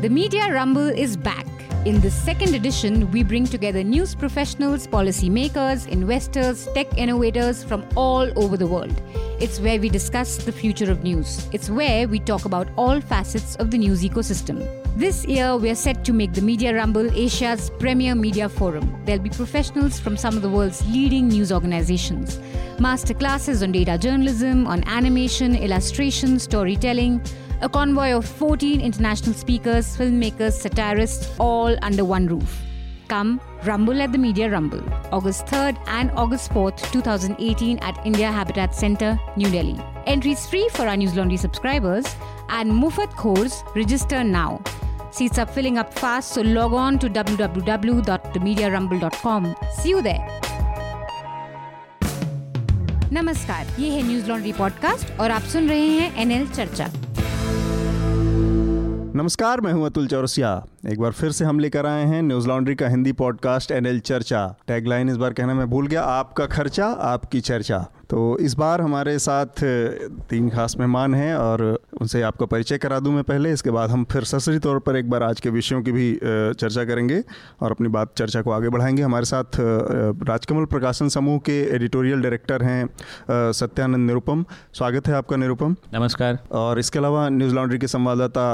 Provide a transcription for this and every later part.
The Media Rumble is back. In this second edition, we bring together news professionals, policymakers, investors, tech innovators from all over the world. It's where we discuss the future of news. It's where we talk about all facets of the news ecosystem. This year, we are set to make the Media Rumble Asia's premier media forum. There'll be professionals from some of the world's leading news organizations. Masterclasses on data journalism, on animation, illustration, storytelling, a convoy of 14 international speakers, filmmakers, satirists, all under one roof. Come Rumble at the Media Rumble, August 3rd and August 4th, 2018 at India Habitat Center, New Delhi. Entry is free for our News Laundry subscribers and Mufat Khors register now. Seats are filling up fast, so log on to www.themediarumble.com. See you there. नमस्कार ये है news laundry podcast और आप सुन रहे हैं NL चर्चा नमस्कार मैं हूँ अतुल चौरसिया। एक बार फिर से हम लेकर आए हैं न्यूज़ लॉन्ड्री का Hindi podcast NL Charcha. Tagline इस बार कहना मैं भूल गया आपका खर्चा आपकी चर्चा। तो इस बार हमारे साथ तीन खास मेहमान हैं और उनसे आपका परिचय करा दूँ मैं पहले। इसके बाद हम फिर ससरी तौर पर एक बार आज के विषयों की भी चर्चा करेंगे और अपनी बात चर्चा को आगे बढ़ाएँगे। हमारे साथ राजकमल प्रकाशन समूह के एडिटोरियल डायरेक्टर हैं सत्यानंद निरुपम। स्वागत है आपका निरुपम। नमस्कार। और इसके अलावा न्यूज़ लॉन्ड्री के संवाददाता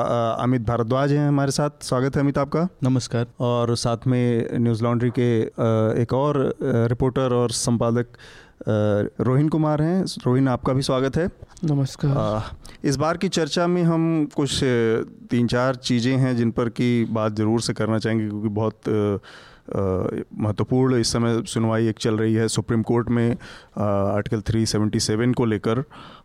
अमित भारद्वाज हैं हमारे साथ। स्वागत है अमित आपका। नमस्कार। और साथ में न्यूज़ लॉन्ड्री के एक और रिपोर्टर और संपादक रोहिन कुमार हैं। रोहिन आपका भी स्वागत है। नमस्कार। इस बार की चर्चा में हम कुछ तीन चार चीज़ें हैं जिन पर की बात ज़रूर से करना चाहेंगे क्योंकि बहुत महत्वपूर्ण इस समय सुनवाई एक चल रही है सुप्रीम कोर्ट में। आर्टिकल 377 को लेकर।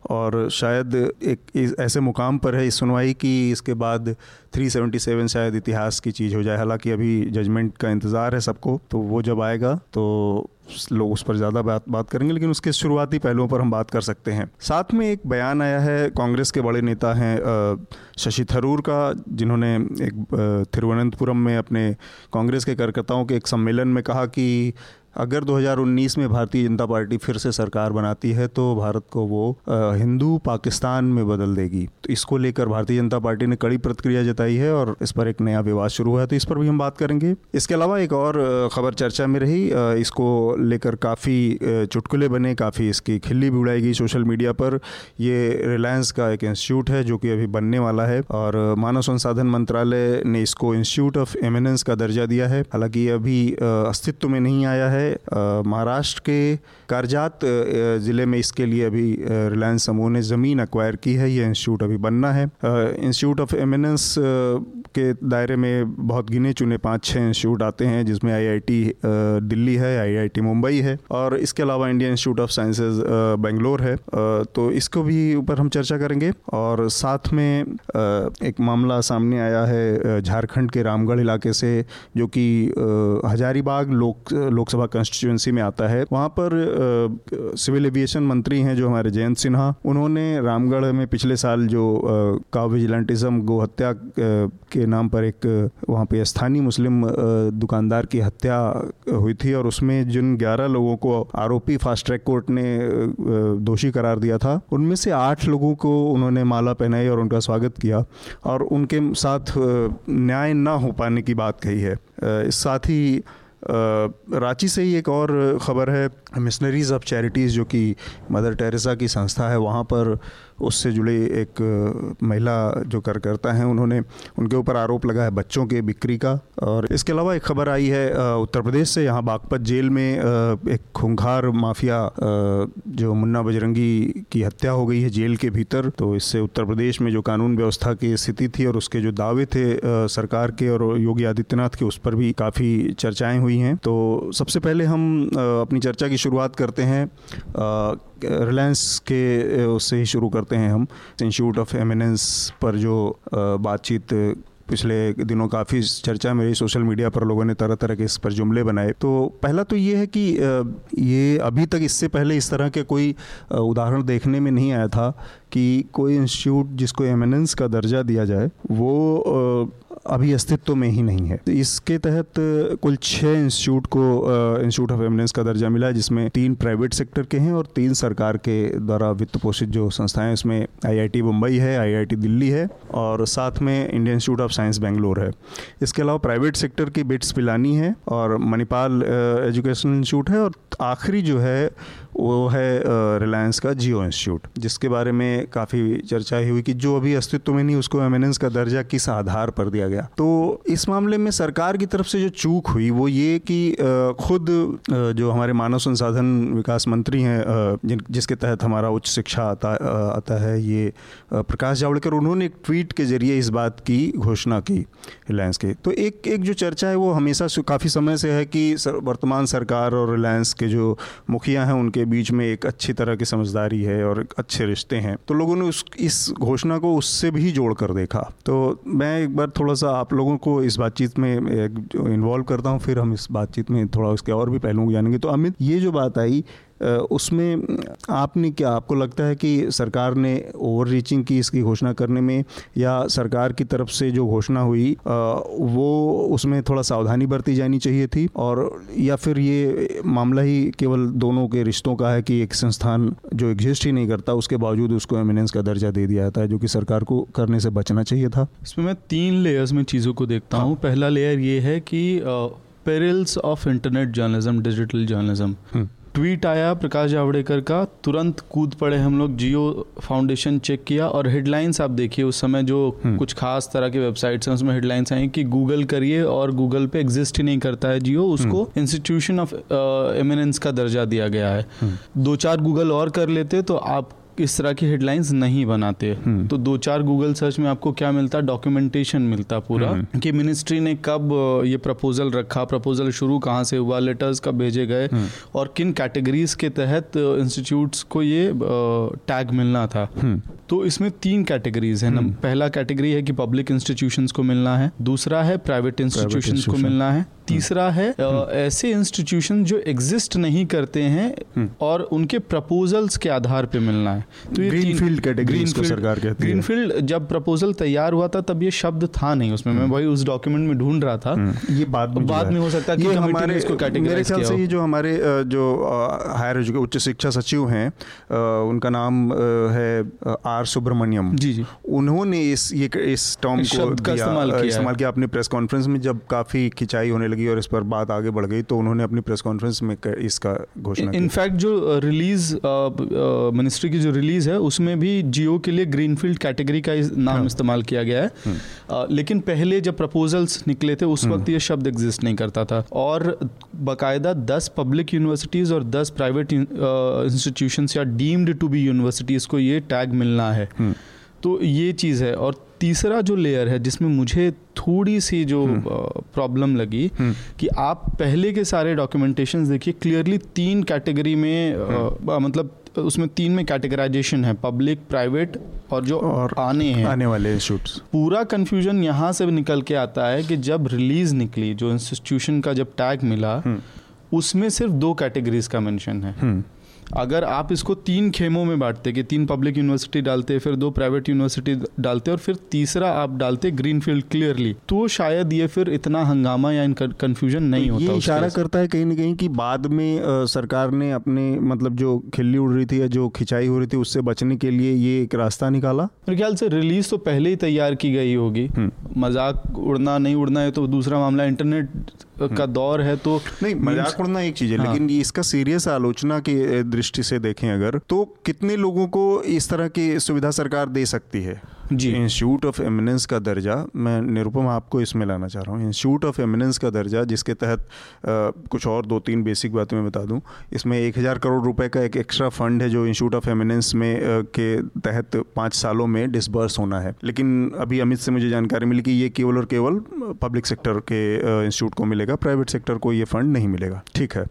और शायद एक ऐसे मुकाम पर है इस सुनवाई की इसके बाद 377 शायद इतिहास की चीज़ हो जाए। हालाँकि अभी जजमेंट का इंतज़ार है सबको तो वो जब आएगा तो लोग उस पर ज़्यादा बात बात करेंगे, लेकिन उसके शुरुआती पहलुओं पर हम बात कर सकते हैं। साथ में एक बयान आया है, कांग्रेस के बड़े नेता हैं शशि थरूर का, जिन्होंने एक तिरुवनंतपुरम में अपने कांग्रेस के कार्यकर्ताओं के एक सम्मेलन में कहा कि अगर 2019 में भारतीय जनता पार्टी फिर से सरकार बनाती है तो भारत को वो हिंदू पाकिस्तान में बदल देगी। तो इसको लेकर भारतीय जनता पार्टी ने कड़ी प्रतिक्रिया जताई है और इस पर एक नया विवाद शुरू हुआ है। तो इस पर भी हम बात करेंगे। इसके अलावा एक और खबर चर्चा में रही। इसको लेकर काफ़ी चुटकुले बने, काफ़ी इसकी खिल्ली भी उड़ाई गई सोशल मीडिया पर। ये रिलायंस का एक इंस्टीट्यूट है, जो कि अभी बनने वाला है और मानव संसाधन मंत्रालय ने इसको इंस्टीट्यूट ऑफ़ एमिनेंस का दर्जा दिया है। हालाँकि ये अभी अस्तित्व में नहीं आया है। है। महाराष्ट्र के कारजात ज़िले में इसके लिए अभी रिलायंस समूह ने ज़मीन अक्वायर की है। ये इंस्टीट्यूट अभी बनना है। इंस्टीट्यूट ऑफ़ एमिनेंस के दायरे में बहुत गिने चुने पाँच छः इंस्टीट्यूट आते हैं, जिसमें आईआईटी दिल्ली है आईआईटी मुंबई है, और इसके अलावा Indian Institute of Sciences Bangalore है। तो इसको भी ऊपर हम चर्चा करेंगे। और साथ में एक मामला सामने आया है झारखंड के रामगढ़ इलाके से, जो कि हजारीबाग लोक, लोकसभा कंस्टिट्यूंसी में आता है। वहाँ पर सिविल एविएशन मंत्री हैं जो हमारे जयंत सिन्हा। उन्होंने रामगढ़ में पिछले साल जो काव विजिलेंटिज्म गो हत्या के नाम पर एक, वहाँ पे स्थानीय मुस्लिम दुकानदार की हत्या हुई थी और उसमें जिन 11 लोगों को आरोपी फास्ट ट्रैक कोर्ट ने दोषी करार दिया था, उनमें से आठ लोगों को उन्होंने माला पहनाई और उनका स्वागत किया और उनके साथ न्याय न हो पाने की बात कही है। साथ ही रांची से ही एक और ख़बर है। मिशनरीज़ ऑफ़ चैरिटीज़ जो कि मदर टेरेसा की संस्था है, वहाँ पर उससे जुड़े एक महिला जो कार्यकर्ता हैं, उन्होंने उनके ऊपर आरोप लगा है बच्चों के बिक्री का। और इसके अलावा एक खबर आई है उत्तर प्रदेश से, यहाँ बागपत जेल में एक खूंखार माफिया जो मुन्ना बजरंगी की हत्या हो गई है जेल के भीतर। तो इससे उत्तर प्रदेश में जो कानून व्यवस्था की स्थिति थी और उसके जो दावे थे सरकार के और योगी आदित्यनाथ के, उस पर भी काफ़ी चर्चाएँ हुई हैं। तो सबसे पहले हम अपनी चर्चा की शुरुआत करते हैं रिलायंस के उससे ही शुरू करते हैं हम। इंस्टीट्यूट ऑफ़ एमिनेंस पर जो बातचीत पिछले दिनों काफ़ी चर्चा में रही सोशल मीडिया पर लोगों ने तरह तरह के इस पर जुमले बनाए। तो पहला तो ये है कि ये अभी तक इससे पहले इस तरह के कोई उदाहरण देखने में नहीं आया था। कि कोई इंस्टीट्यूट जिसको एमिनेंस का दर्जा दिया जाए, वो अभी अस्तित्व में ही नहीं है। इसके तहत कुल छः इंस्टीट्यूट को इंस्टीट्यूट ऑफ़ एमिनेंस का दर्जा मिला है, जिसमें तीन प्राइवेट सेक्टर के हैं और तीन सरकार के द्वारा वित्त पोषित जो संस्थाएँ इसमें आईआईटी मुंबई है आईआईटी दिल्ली है और साथ में Indian Institute of Science Bangalore है। इसके अलावा प्राइवेट सेक्टर की बिट्स पिलानी है और मणिपाल एजुकेशन इंस्टीट्यूट है और आखिरी जो है वो है रिलायंस का जियो इंस्टीट्यूट जिसके बारे में काफ़ी चर्चा हुई कि जो अभी अस्तित्व में नहीं, उसको एमिनेंस का दर्जा किस आधार पर दिया गया। तो इस मामले में सरकार की तरफ़ से जो चूक हुई, वो ये कि खुद जो हमारे मानव संसाधन विकास मंत्री हैं जिसके तहत हमारा उच्च शिक्षा आता आता है, ये प्रकाश जावड़ेकर, उन्होंने एक ट्वीट के ज़रिए इस बात की घोषणा की रिलायंस के। तो एक एक जो चर्चा है, वो हमेशा काफ़ी समय से है कि वर्तमान सरकार और रिलायंस के जो मुखिया हैं, उनके बीच में एक अच्छी तरह की समझदारी है और अच्छे रिश्ते हैं। तो लोगों ने उस, इस घोषणा को उससे भी जोड़ कर देखा। तो मैं एक बार थोड़ा सा आप लोगों को इस बातचीत में इन्वॉल्व करता हूँ, फिर हम इस बातचीत में थोड़ा उसके और भी पहलुओं को जानेंगे। तो अमित, ये जो बात आई उसमें आपने क्या आपको लगता है कि सरकार ने ओवर रीचिंग की इसकी घोषणा करने में या सरकार की तरफ़ से जो घोषणा हुई वो उसमें थोड़ा सावधानी बरती जानी चाहिए थी? और या फिर ये मामला ही केवल दोनों के रिश्तों का है कि एक संस्थान जो एग्जिस्ट ही नहीं करता उसके बावजूद उसको एमिनेंस का दर्जा दे दिया जाता है जो कि सरकार को करने से बचना चाहिए था? इसमें मैं तीन लेयर्स में चीज़ों को देखता हाँ। हूँ। पहला लेयर ये है कि perils of internet journalism digital journalism tweet आया प्रकाश जावड़ेकर का तुरंत कूद पड़े हम लोग जियो फाउंडेशन चेक किया और हेडलाइंस आप देखिए उस समय जो हम्म। कुछ खास तरह के वेबसाइट्स हैं उसमें हेडलाइंस आई कि गूगल करिए और गूगल पे एग्जिस्ट ही नहीं करता है जियो उसको इंस्टीट्यूशन ऑफ़ एमिनेंस का दर्जा दिया गया है हम्म। दो चार गूगल और कर लेते तो आप इस तरह की हेडलाइंस नहीं बनाते। हम्म। तो दो चार गूगल सर्च में आपको क्या मिलता? डॉक्यूमेंटेशन मिलता पूरा। हम्म। कि मिनिस्ट्री ने कब ये प्रपोजल रखा? प्रपोजल शुरू कहाँ से हुआ? लेटर्स कब भेजे गए? हम्म। और किन कैटेगरीज के तहत इंस्टीट्यूट्स को ये टैग मिलना था? तो इसमें तीन कैटेगरीज है। ना पहला कैटेगरी है कि पब्लिक इंस्टीट्यूशंस को मिलना है। दूसरा है प्राइवेट इंस्टीट्यूशंस को मिलना है। तीसरा है ऐसे इंस्टीट्यूशन जो एग्जिस्ट नहीं करते हैं और उनके प्रपोजल्स के आधार पे मिलना है। तो ये ग्रीन कैटेगरी सरकार कहती है। ग्रीन फ़ील्ड जब प्रपोजल तैयार हुआ था तब ये शब्द था नहीं उसमें। मैं वही उस डॉक्यूमेंट में ढूंढ रहा था। ये में बाद में हो सकता है कि हमारे इसको मेरे ख्याल से ये जो हमारे जो हायर एजुकेशन उच्च शिक्षा सचिव हैं उनका नाम है आर सुब्रमण्यम। जी जी। उन्होंने इस ये इस टर्म को इस्तेमाल किया अपने प्रेस कॉन्फ्रेंस में जब काफ़ी खिंचाई होने लगी और इस पर बात आगे बढ़ गई तो उन्होंने अपनी प्रेस कॉन्फ्रेंस में इसका घोषणा इनफैक्ट जो रिलीज़ मिनिस्ट्री की जो रिलीज़ है उसमें भी जियो के लिए ग्रीनफील्ड कैटेगरी का नाम हाँ। इस्तेमाल किया गया है हम्म। लेकिन पहले जब प्रपोजल्स निकले थे उस वक्त हम्म। ये शब्द एग्जिस्ट नहीं करता था और बाकायदा दस पब्लिक यूनिवर्सिटीज़ और दस प्राइवेट इंस्टीट्यूशन या डीम्ड टू बी यूनिवर्सिटीज़ को ये टैग मिलना है हम्म। तो ये चीज़ है और तीसरा जो लेयर है जिसमें मुझे थोड़ी सी जो प्रॉब्लम हम्म। लगी हम्म। कि आप पहले के सारे डॉक्यूमेंटेशन देखिए क्लियरली तीन कैटेगरी में हम्म। मतलब उसमें तीन में कैटेगराइजेशन है पब्लिक प्राइवेट और जो और आने हैं आने वाले इंस्टीट्यूट्स पूरा कंफ्यूजन यहाँ से निकल के आता है कि जब रिलीज़ निकली जो इंस्टीट्यूशन का जब टैग मिला उसमें सिर्फ़ दो कैटेगरीज का मेंशन है अगर आप इसको तीन खेमों में बांटते कि तीन पब्लिक यूनिवर्सिटी डालते फिर दो प्राइवेट यूनिवर्सिटी डालते और फिर तीसरा आप डालते ग्रीन फ़ील्ड क्लियरली तो शायद ये फिर इतना हंगामा या कंफ्यूजन नहीं तो होता ये इशारा करता है कहीं ना कहीं कि बाद में आ, सरकार ने अपने मतलब जो खिल्ली उड़ रही थी या जो खिंचाई हो रही थी उससे बचने के लिए ये एक रास्ता निकाला? मेरे ख्याल से रिलीज़ तो पहले ही तैयार की गई होगी। हम्म। मज़ाक उड़ना नहीं उड़ना है तो दूसरा मामला इंटरनेट का हम्म। दौर है तो नहीं मज़ाक उड़ना एक चीज़ है हाँ। लेकिन इसका सीरियस आलोचना की दृष्टि से देखें अगर तो कितने लोगों को इस तरह की सुविधा सरकार दे सकती है जी। इंस्टीट्यूट ऑफ़ एमिनेंस का दर्जा मैं निरुपम आपको इसमें लाना चाह रहा हूँ। इंस्टीट्यूट ऑफ़ एमिनेंस का दर्जा जिसके तहत आ, कुछ और दो तीन बेसिक बातें मैं बता दूँ इसमें एक हज़ार करोड़ रुपए का एक एक्स्ट्रा फंड है जो इंस्टीट्यूट ऑफ़ एमिनेंस में आ, के तहत पाँच सालों में डिसबर्स होना है। लेकिन अभी अमित से मुझे जानकारी मिली कि ये केवल और केवल पब्लिक सेक्टर के इंस्टीट्यूट को मिलेगा प्राइवेट सेक्टर को ये फंड नहीं मिलेगा। ठीक है।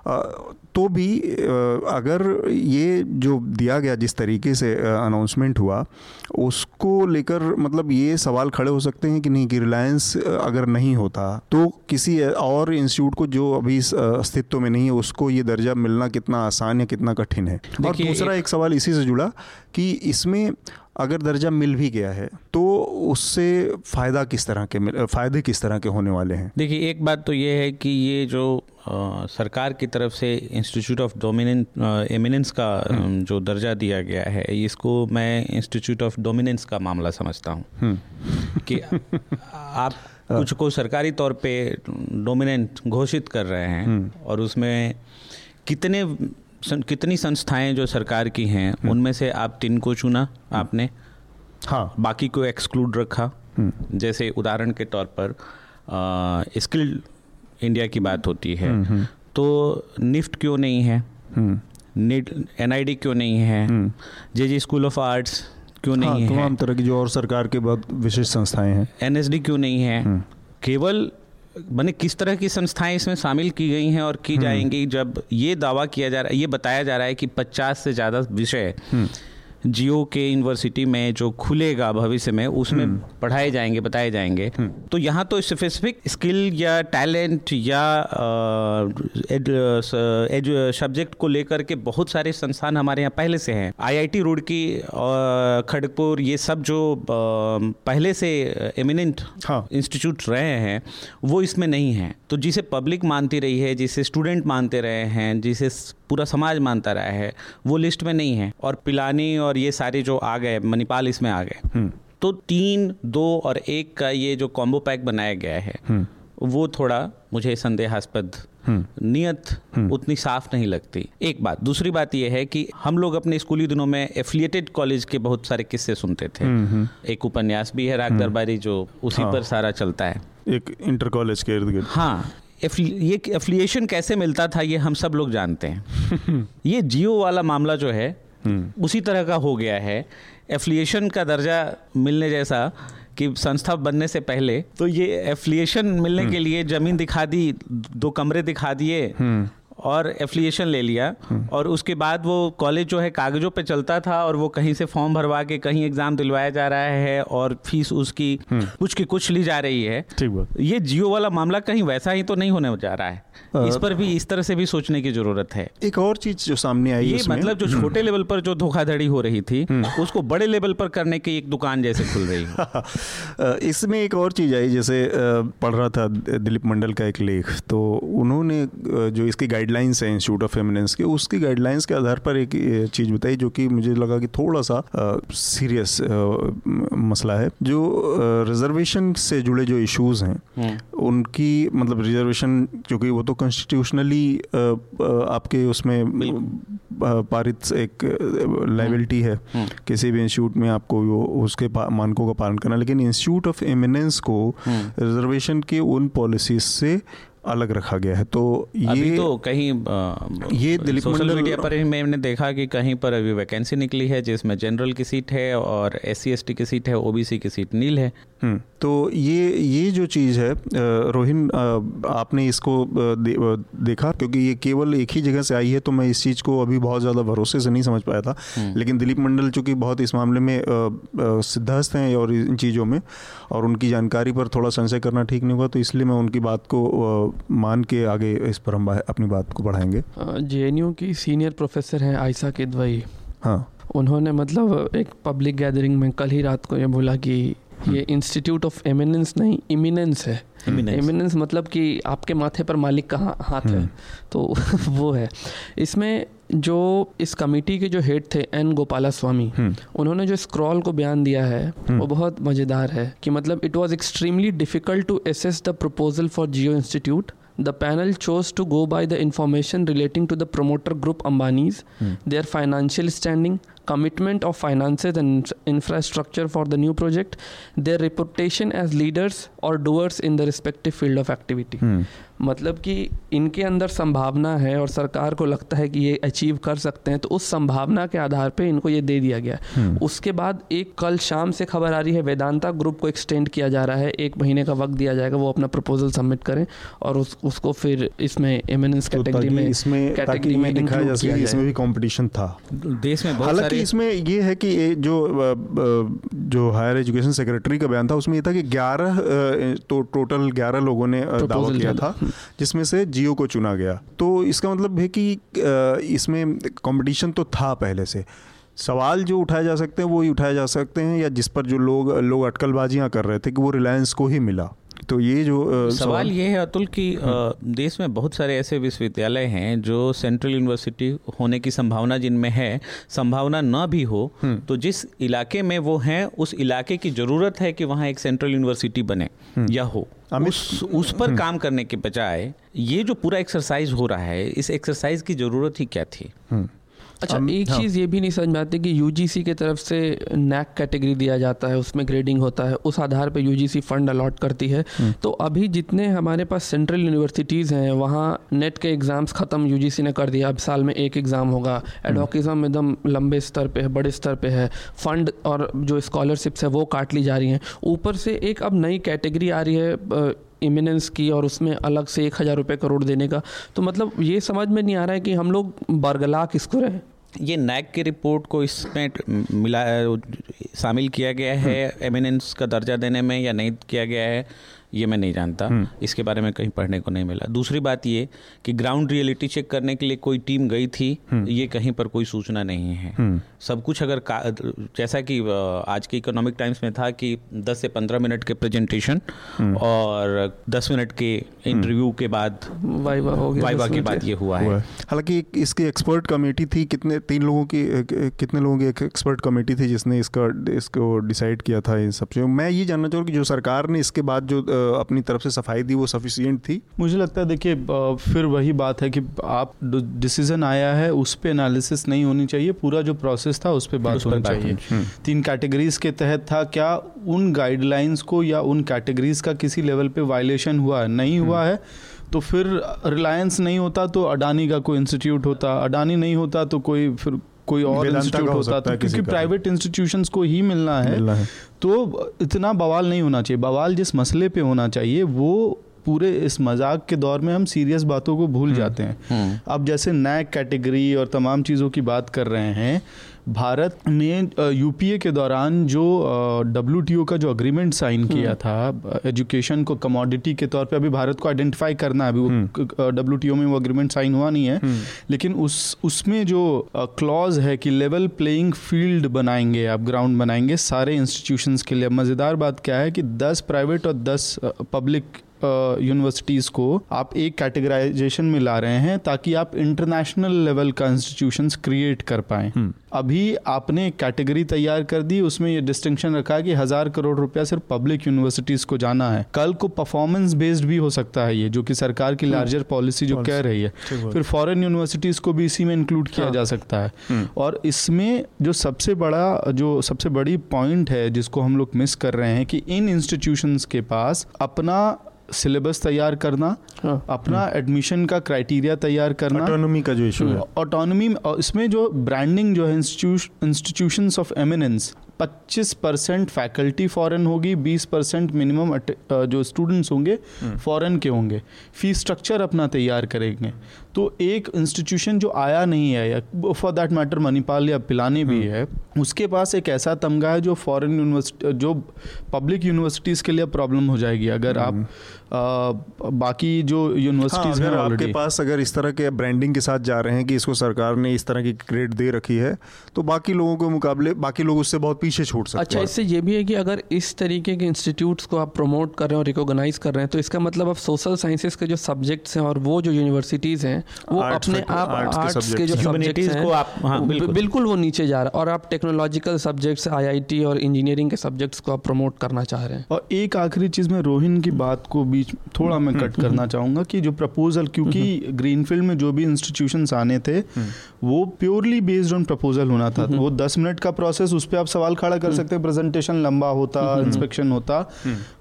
तो भी अगर ये जो दिया गया जिस तरीके से अनाउंसमेंट हुआ उसको लेकर मतलब ये सवाल खड़े हो सकते हैं कि नहीं कि रिलायंस अगर नहीं होता तो किसी और इंस्टीट्यूट को जो अभी अस्तित्व में नहीं है उसको ये दर्जा मिलना कितना आसान या कितना कठिन है। और दूसरा एक सवाल इसी से जुड़ा कि इसमें अगर दर्जा मिल भी गया है तो उससे फ़ायदा किस तरह के फ़ायदे किस तरह के होने वाले हैं देखिए एक बात तो ये है कि ये जो आ, सरकार की तरफ़ से इंस्टीट्यूट ऑफ़ डोमिनेंट एमिनेंस का हम्म। जो दर्जा दिया गया है इसको मैं इंस्टीट्यूट ऑफ़ डोमिनेंस का मामला समझता हूँ हम्म। कि आप कुछ को सरकारी तौर पे डोमिनेंट घोषित कर रहे हैं हम्म। और उसमें कितने कितनी संस्थाएँ जो सरकार की हैं हम्म। उनमें से आप तीन को चुना आपने। हाँ। बाकी को एक्सक्लूड रखा। हम्म। जैसे उदाहरण के तौर पर स्किल्ड इंडिया की बात होती है। तो निफ्ट क्यों नहीं है? नीट एन क्यों नहीं है? J J school of arts क्यों नहीं हाँ, है तमाम तरह की जो और सरकार के बहुत विशेष संस्थाएँ हैं। एनएसडी क्यों नहीं है? हम्म। केवल मैंने किस तरह की संस्थाएँ इसमें शामिल की गई हैं और की हम्म। जाएँगी जब ये दावा किया जा रहा है ये बताया जा रहा है कि 50 से ज़्यादा विषय हम्म। जियो के यूनिवर्सिटी में जो खुलेगा भविष्य में उसमें हम्म। पढ़ाए जाएँगे बताए जाएँगे हम्म। तो यहाँ तो स्पेसिफिक स्किल या टैलेंट या सब्जेक्ट को लेकर के बहुत सारे संस्थान हमारे यहाँ पहले से हैं आईआईटी रुड़की और खड़गपुर ये सब जो पहले से एमिनेंट हाँ। इंस्टीट्यूट रहे हैं वो इसमें नहीं है तो जिसे पब्लिक मानती रही है जिसे स्टूडेंट मानते रहे हैं जिसे पूरा समाज मानता रहा है वो लिस्ट में नहीं है। और पिलानी और ये सारे जो आ गए मणिपाल इसमें आ गए। हम्म। तो तीन दो और एक का ये जो कॉम्बो पैक बनाया गया है हम्म। वो थोड़ा मुझे संदेहास्पद हम्म। नियत उतनी साफ़ नहीं लगती। एक बात दूसरी बात यह है कि हम लोग अपने स्कूली दिनों में एफिलिएटेड कॉलेज के बहुत सारे किस्से सुनते थे। एक उपन्यास भी है राग दरबारी जो उसी हाँ। पर सारा चलता है। एक इंटर कॉलेज के इर्द गिर्द हाँ ये एफिलिएशन कैसे मिलता था ये हम सब लोग जानते हैं ये जियो वाला मामला जो है हम्म। उसी तरह का हो गया है एफिलिएशन का दर्जा मिलने जैसा कि संस्था बनने से पहले तो ये एफिलिएशन मिलने के हम्म। लिए ज़मीन दिखा दी दो कमरे दिखा दिए हम्म। और एफिलिएशन ले लिया हम्म। और उसके बाद वो कॉलेज जो है कागजों पे चलता था और वो कहीं से फॉर्म भरवा के कहीं एग्ज़ाम दिलवाया जा रहा है और फ़ीस उसकी हम्म। कुछ की कुछ ली जा रही है ठीक ये जियो वाला मामला कहीं वैसा ही तो नहीं होने जा रहा है इस पर भी इस तरह से भी सोचने की ज़रूरत है। एक और चीज़ जो सामने आई ये मतलब जो हम्म। छोटे लेवल पर जो धोखाधड़ी हो रही थी उसको बड़े लेवल पर करने की एक दुकान जैसे खुल रही है। इसमें एक और चीज़ आई जैसे पढ़ रहा था दिलीप मंडल का एक लेख तो उन्होंने जो इसकी गाइडलाइंस है इंस्टीट्यूट ऑफ़ फेमिनेंस के उसकी गाइडलाइंस के आधार पर एक चीज़ बताई जो कि मुझे लगा कि थोड़ा सा सीरियस मसला है। जो रिजर्वेशन से जुड़े जो इश्यूज़ हैं हम्म। उनकी मतलब रिजर्वेशन क्योंकि वो तो कॉन्स्टिट्यूशनली आपके उसमें पारित एक लाइबिलिटी है। हम्म। किसी भी इंस्टीट्यूट में आपको वो उसके मानकों का पालन करना लेकिन इंस्टीट्यूट ऑफ़ एमिनेंस को रिजर्वेशन हम्म। के उन पॉलिसीज़ से अलग रखा गया है। तो ये तो कहीं आ, ये दिलीप सोशल मीडिया पर ही मैंने देखा कि कहीं पर अभी वैकेंसी निकली है जिसमें जनरल की सीट है और एस सी की सीट है ओबीसी की सीट नील है। हम्म, तो ये ये जो चीज़ है रोहिन आपने इसको दे, देखा? क्योंकि ये केवल एक ही जगह से आई है तो मैं इस चीज़ को अभी बहुत ज़्यादा भरोसे से नहीं समझ पाया था। हम्म। लेकिन दिलीप मंडल चूँकि बहुत इस मामले में सिद्धस्त हैं और इन चीज़ों में और उनकी जानकारी पर थोड़ा संशय करना ठीक नहीं हुआ तो इसलिए मैं उनकी बात को मान के आगे इस पर हम अपनी बात को बढ़ाएँगे। जेएनयू की सीनियर प्रोफेसर हैं आयसा किदवई हाँ। उन्होंने मतलब एक पब्लिक गैदरिंग में कल ही रात को ये बोला कि ये इंस्टीट्यूट ऑफ़ एमिनेंस नहीं इमिनेंस है इमिनेंस मतलब कि आपके माथे पर मालिक का हाथ है हम्म। तो वो है इसमें जो इस कमेटी के जो हेड थे एन गोपाला स्वामी हम्म। उन्होंने जो स्क्रॉल को बयान दिया है हम्म। वो बहुत मज़ेदार है कि मतलब it was extremely difficult to assess the proposal for Jio institute the panel chose to go by the information relating to the promoter group Ambani's, hmm. their financial standing, commitment of finances and infrastructure for the new project, their reputation as leaders or doers in the respective field of activity. Hmm. मतलब कि इनके अंदर संभावना है और सरकार को लगता है कि ये अचीव कर सकते हैं तो उस संभावना के आधार पे इनको ये दे दिया गया। हम्म। उसके बाद एक कल शाम से खबर आ रही है वेदांता ग्रुप को एक्सटेंड किया जा रहा है एक महीने का वक्त दिया जाएगा वो अपना प्रपोजल सबमिट करें और उस, उसको फिर इसमें एमिनेंस कैटेगरी तो में इसमें कैटेगरी में दिखाया जा सके इसमें भी कंपटीशन था। देश में हालाँकि इसमें ये है कि जो जो हायर एजुकेशन सेक्रेटरी का बयान था उसमें ये था कि ग्यारह तो टोटल ग्यारह लोगों ने दावा किया था। जिसमें से जियो को चुना गया। तो इसका मतलब है कि इसमें कंपटीशन तो था पहले से। सवाल जो उठाए जा सकते हैं, वो ही उठाए जा सकते हैं, या जिस पर जो लोग लोग अटकलबाजियाँ कर रहे थे कि वो रिलायंस को ही मिला। तो ये जो आ, सवाल ये है अतुल कि देश में बहुत सारे ऐसे विश्वविद्यालय हैं जो सेंट्रल यूनिवर्सिटी होने की संभावना जिनमें है संभावना न भी हो हम्म। तो जिस इलाके में वो हैं उस इलाके की ज़रूरत है कि वहाँ एक सेंट्रल यूनिवर्सिटी बने हम्म। या हो उस उस पर हम्म। काम करने के बजाय ये जो पूरा एक्सरसाइज हो रहा है इस एक्सरसाइज की ज़रूरत ही क्या थी अच्छा um, एक हाँ. चीज़ ये भी नहीं समझ में आती कि यूजीसी की तरफ़ से नैक कैटेगरी दिया जाता है उसमें ग्रेडिंग होता है उस आधार पे यूजीसी फंड अलॉट करती है हम्म। तो अभी जितने हमारे पास सेंट्रल यूनिवर्सिटीज़ हैं वहाँ नेट के एग्ज़ाम्स ख़त्म यूजीसी ने कर दिया अब साल में एक एग्ज़ाम होगा एडवोकिज़म हम्म। एकदम लंबे स्तर पर है बड़े स्तर पर है फंड और जो स्कॉलरशिप्स है वो काट ली जा रही हैं ऊपर से एक अब नई कैटेगरी आ रही है इमिनेंस की और उसमें अलग से एक हज़ार रुपये करोड़ देने का तो मतलब ये समझ में नहीं आ रहा है कि हम लोग बरगला किसको रहे ये नैक की रिपोर्ट को इसमें मिला शामिल किया गया है एमिनेंस का दर्जा देने में या नहीं किया गया है ये मैं नहीं जानता हम्म। इसके बारे में कहीं पढ़ने को नहीं मिला दूसरी बात ये कि ग्राउंड रियलिटी चेक करने के लिए कोई टीम गई थी हम्म। ये कहीं पर कोई सूचना नहीं है हम्म। सब कुछ अगर जैसा कि आज के इकोनॉमिक टाइम्स में था कि 10 से 15 मिनट के प्रेजेंटेशन और 10 मिनट के इंटरव्यू के बाद वाइवा हो गया वाइवा के बाद ये हुआ है। हालाँकि इसकी एक्सपर्ट कमेटी थी कितने तीन लोगों की कितने लोगों की एक एक्सपर्ट कमेटी थी जिसने इसका इसको डिसाइड किया था इन सब चीज़ों। मैं ये जानना चाहूँ कि जो सरकार ने इसके बाद जो अपनी तरफ़ से सफ़ाई दी वो सफिशियंट थी? मुझे लगता है देखिए फिर वही बात है कि आप डिसीज़न आया है उस पर एनालिसिस नहीं होनी चाहिए। पूरा जो प्रोसेस था उस पर बात होनी चाहिए। तीन कैटेगरीज के तहत था क्या उन गाइडलाइंस को या उन कैटेगरीज का किसी लेवल पे वायलेशन हुआ है नहीं हुआ हम्म। है तो फिर रिलायंस नहीं होता तो अडानी का कोई इंस्टीट्यूट होता अडानी नहीं होता तो कोई फिर कोई और इंस्टीट्यूट होता था क्योंकि प्राइवेट इंस्टीट्यूशंस को ही मिलना है, मिलना है तो इतना बवाल नहीं होना चाहिए बवाल जिस मसले पे होना चाहिए वो पूरे इस मज़ाक के दौर में हम सीरियस बातों को भूल हम्म। जाते हैं हम्म। अब जैसे नैक कैटेगरी और तमाम चीज़ों की बात कर रहे हैं भारत ने यूपीए के दौरान जो डब्ल्यू का जो अग्रीमेंट साइन किया हम्म। था एजुकेशन को कमोडिटी के तौर पे अभी भारत को आइडेंटिफाई करना है। अभी डब्ल्यू में वो अग्रीमेंट साइन हुआ नहीं है। लेकिन उस उसमें जो क्लॉज है कि लेवल प्लेइंग फ़ील्ड बनाएँगे आप ग्राउंड बनाएँगे सारे इंस्टीट्यूशंस के लिए। मज़ेदार बात क्या है कि 10 प्राइवेट और 10 पब्लिक यूनिवर्सिटीज़ को आप एक कैटेगराइजेशन में ला रहे हैं ताकि आप इंटरनेशनल लेवल का इंस्टीट्यूशन क्रिएट कर पाए हम्म। अभी आपने एक कैटेगरी तैयार कर दी उसमें ये डिस्टिंक्शन रखा है कि हज़ार करोड़ रुपया सिर्फ़ पब्लिक यूनिवर्सिटीज़ को जाना है कल को परफॉर्मेंस बेस्ड भी हो सकता है ये जो कि सरकार की लार्जर हम्म। पॉलिसी जो कह रही है फिर फॉरेन यूनिवर्सिटीज़ को भी इसी में इंक्लूड किया हाँ। जा सकता है हम्म। और इसमें जो सबसे बड़ा जो सबसे बड़ी पॉइंट है जिसको हम लोग मिस कर रहे हैं कि इन इंस्टीट्यूशंस के पास अपना सिलेबस तैयार करना हाँ, अपना एडमिशन। का क्राइटेरिया तैयार करना ऑटोनॉमी का जो इशू है ऑटोनॉमी इसमें जो ब्रांडिंग जो है institutions of eminence 25 percent faculty foreign होगी 20 परसेंट मिनिमम जो स्टूडेंट्स होंगे फॉरेन हम्म। के होंगे फ़ी स्ट्रक्चर अपना तैयार करेंगे तो एक इंस्टीट्यूशन जो आया नहीं है या फॉर दैट मैटर मणिपाल या पिलानी भी हम्म। है उसके पास एक ऐसा तमगा है जो फॉरेन यूनिवर्सिटी जो पब्लिक यूनिवर्सिटीज़ के लिए प्रॉब्लम हो जाएगी अगर आप हम्म। बाकी जो यूनिवर्सिटीज़ हाँ, अगर आपके पास अगर इस तरह के ब्रांडिंग के साथ जा रहे हैं कि इसको सरकार ने इस तरह की ग्रेड दे रखी है तो बाकी लोगों के मुकाबले बाकी लोग उससे बहुत पीछे छोड़ सकते अच्छा इससे ये भी है कि अगर इस तरीके के इंस्टीट्यूट्स को आप प्रमोट कर रहे हैं और रिकोगनाइज कर रहे हैं तो इसका मतलब आप सोशल साइंसेज के जो सब्जेक्ट्स हैं और वो जो यूनिवर्सिटीज़ हैं वो अपने आप आर्ट्स के जो सब्जेक्ट्स हैं आप हाँ, बिल्कुल।, बिल्कुल वो नीचे जा रहा है। और आप टेक्नोलॉजिकल सब्जेक्ट्स आईआईटी और इंजीनियरिंग के सब्जेक्ट्स को आप प्रमोट करना चाह रहे हैं। और एक आखिरी चीज़ में रोहिन की बात को बीच थोड़ा मैं कट हम्म, करना हम्म। चाहूँगा कि जो प्रपोजल क्योंकि ग्रीनफील्ड में जो भी इंस्टीट्यूशन आने थे हम्म। वो प्योरली बेस्ड ऑन प्रपोजल होना था। वो दस मिनट का प्रोसेस उस पर आप सवाल खड़ा कर सकते हैं। प्रेजेंटेशन लंबा होता इंस्पेक्शन होता।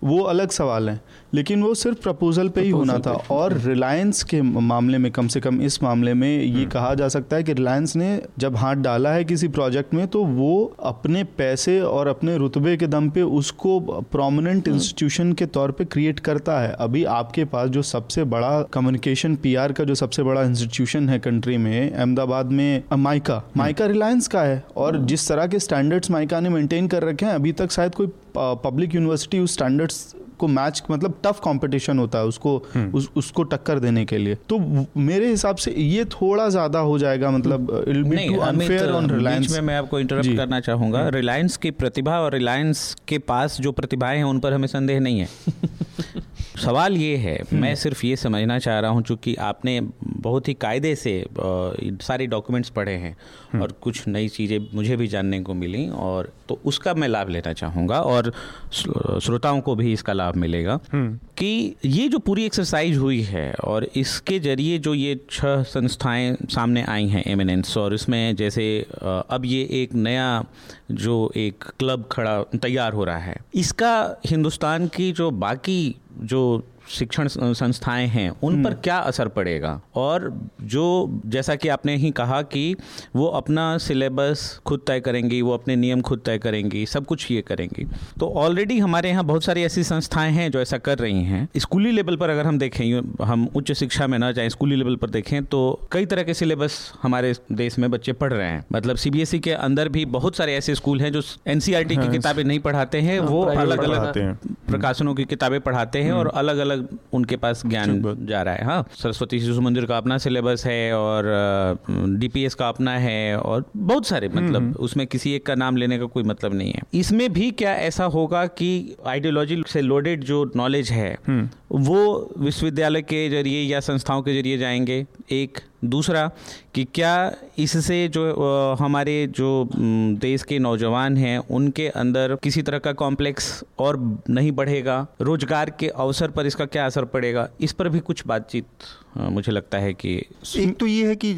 वो अलग सवाल है। लेकिन वो सिर्फ़ प्रपोजल पे ही होना था और रिलायंस के मामले में कम से कम इस मामले में ये हम्म। कहा जा सकता है कि रिलायंस ने जब हाथ डाला है किसी प्रोजेक्ट में तो वो अपने पैसे और अपने रुतबे के दम पे उसको प्रोमिनेंट इंस्टीट्यूशन हम्म। के तौर पे क्रिएट करता है अभी आपके पास जो सबसे बड़ा कम्युनिकेशन पीआर का जो सबसे बड़ा इंस्टीट्यूशन है कंट्री में अहमदाबाद में माइका माइका रिलायंस का है और हम्म। जिस तरह के स्टैंडर्ड्स माइका ने मेंटेन कर रखे हैं अभी तक शायद कोई पब्लिक यूनिवर्सिटी उस स्टैंडर्ड्स को मैच मतलब टफ कंपटीशन होता है उसको हम्म। उस, उसको टक्कर देने के लिए तो मेरे हिसाब से ये थोड़ा ज़्यादा हो जाएगा मतलब अनफेयर ऑन रिलायंस में मैं आपको इंटरप्ट करना चाहूँगा रिलायंस हम्म। की प्रतिभा और रिलायंस के पास जो प्रतिभाएँ हैं उन पर हमें संदेह नहीं है सवाल ये है हम्म। मैं सिर्फ़ ये समझना चाह रहा हूँ चूँकि आपने बहुत ही कायदे से सारे डॉक्यूमेंट्स पढ़े हैं। और कुछ नई चीज़ें मुझे भी जानने को मिली और तो उसका मैं लाभ लेना चाहूँगा और श्रोताओं को भी इसका लाभ मिलेगा हम्म। कि ये जो पूरी एक्सरसाइज हुई है और इसके ज़रिए जो ये छह संस्थाएँ सामने आई हैं एमिनेंस और इसमें जैसे अब ये एक नया जो एक क्लब खड़ा तैयार हो रहा है इसका हिंदुस्तान की जो बाकी जो शिक्षण संस्थाएँ हैं उन पर हम्म। क्या असर पड़ेगा? और जो जैसा कि आपने ही कहा कि वो अपना सिलेबस खुद तय करेंगी वो अपने नियम खुद तय करेंगी सब कुछ ये करेंगी। तो ऑलरेडी हमारे यहाँ बहुत सारी ऐसी संस्थाएँ हैं जो ऐसा कर रही हैं। स्कूली लेवल पर अगर हम देखें हम उच्च शिक्षा में ना जाएँ स्कूली लेवल पर देखें तो कई तरह के सिलेबस हमारे देश में बच्चे पढ़ रहे हैं। मतलब सीबीएसई e के अंदर भी बहुत सारे ऐसे स्कूल हैं जो एनसीईआरटी की हाँ, किताबें नहीं पढ़ाते हैं हाँ, वो अलग अलग प्रकाशनों की किताबें पढ़ाते हैं और हम्म। अलग अलग उनके पास ज्ञान जा रहा है हाँ सरस्वती शिशु मंदिर का अपना सिलेबस है और डीपीएस का अपना है और बहुत सारे हम्म, मतलब हम्म। उसमें किसी एक का नाम लेने का कोई मतलब नहीं है इसमें भी क्या ऐसा होगा कि आइडियोलॉजी से लोडेड जो नॉलेज है हम्म। वो विश्वविद्यालय के ज़रिए या संस्थाओं के ज़रिए जाएँगे एक दूसरा कि क्या इससे जो हमारे जो देश के नौजवान हैं, उनके अंदर किसी तरह का कॉम्प्लेक्स और नहीं बढ़ेगा? रोज़गार के अवसर पर इसका क्या असर पड़ेगा? इस पर भी कुछ बातचीत मुझे लगता है कि एक तो ये है कि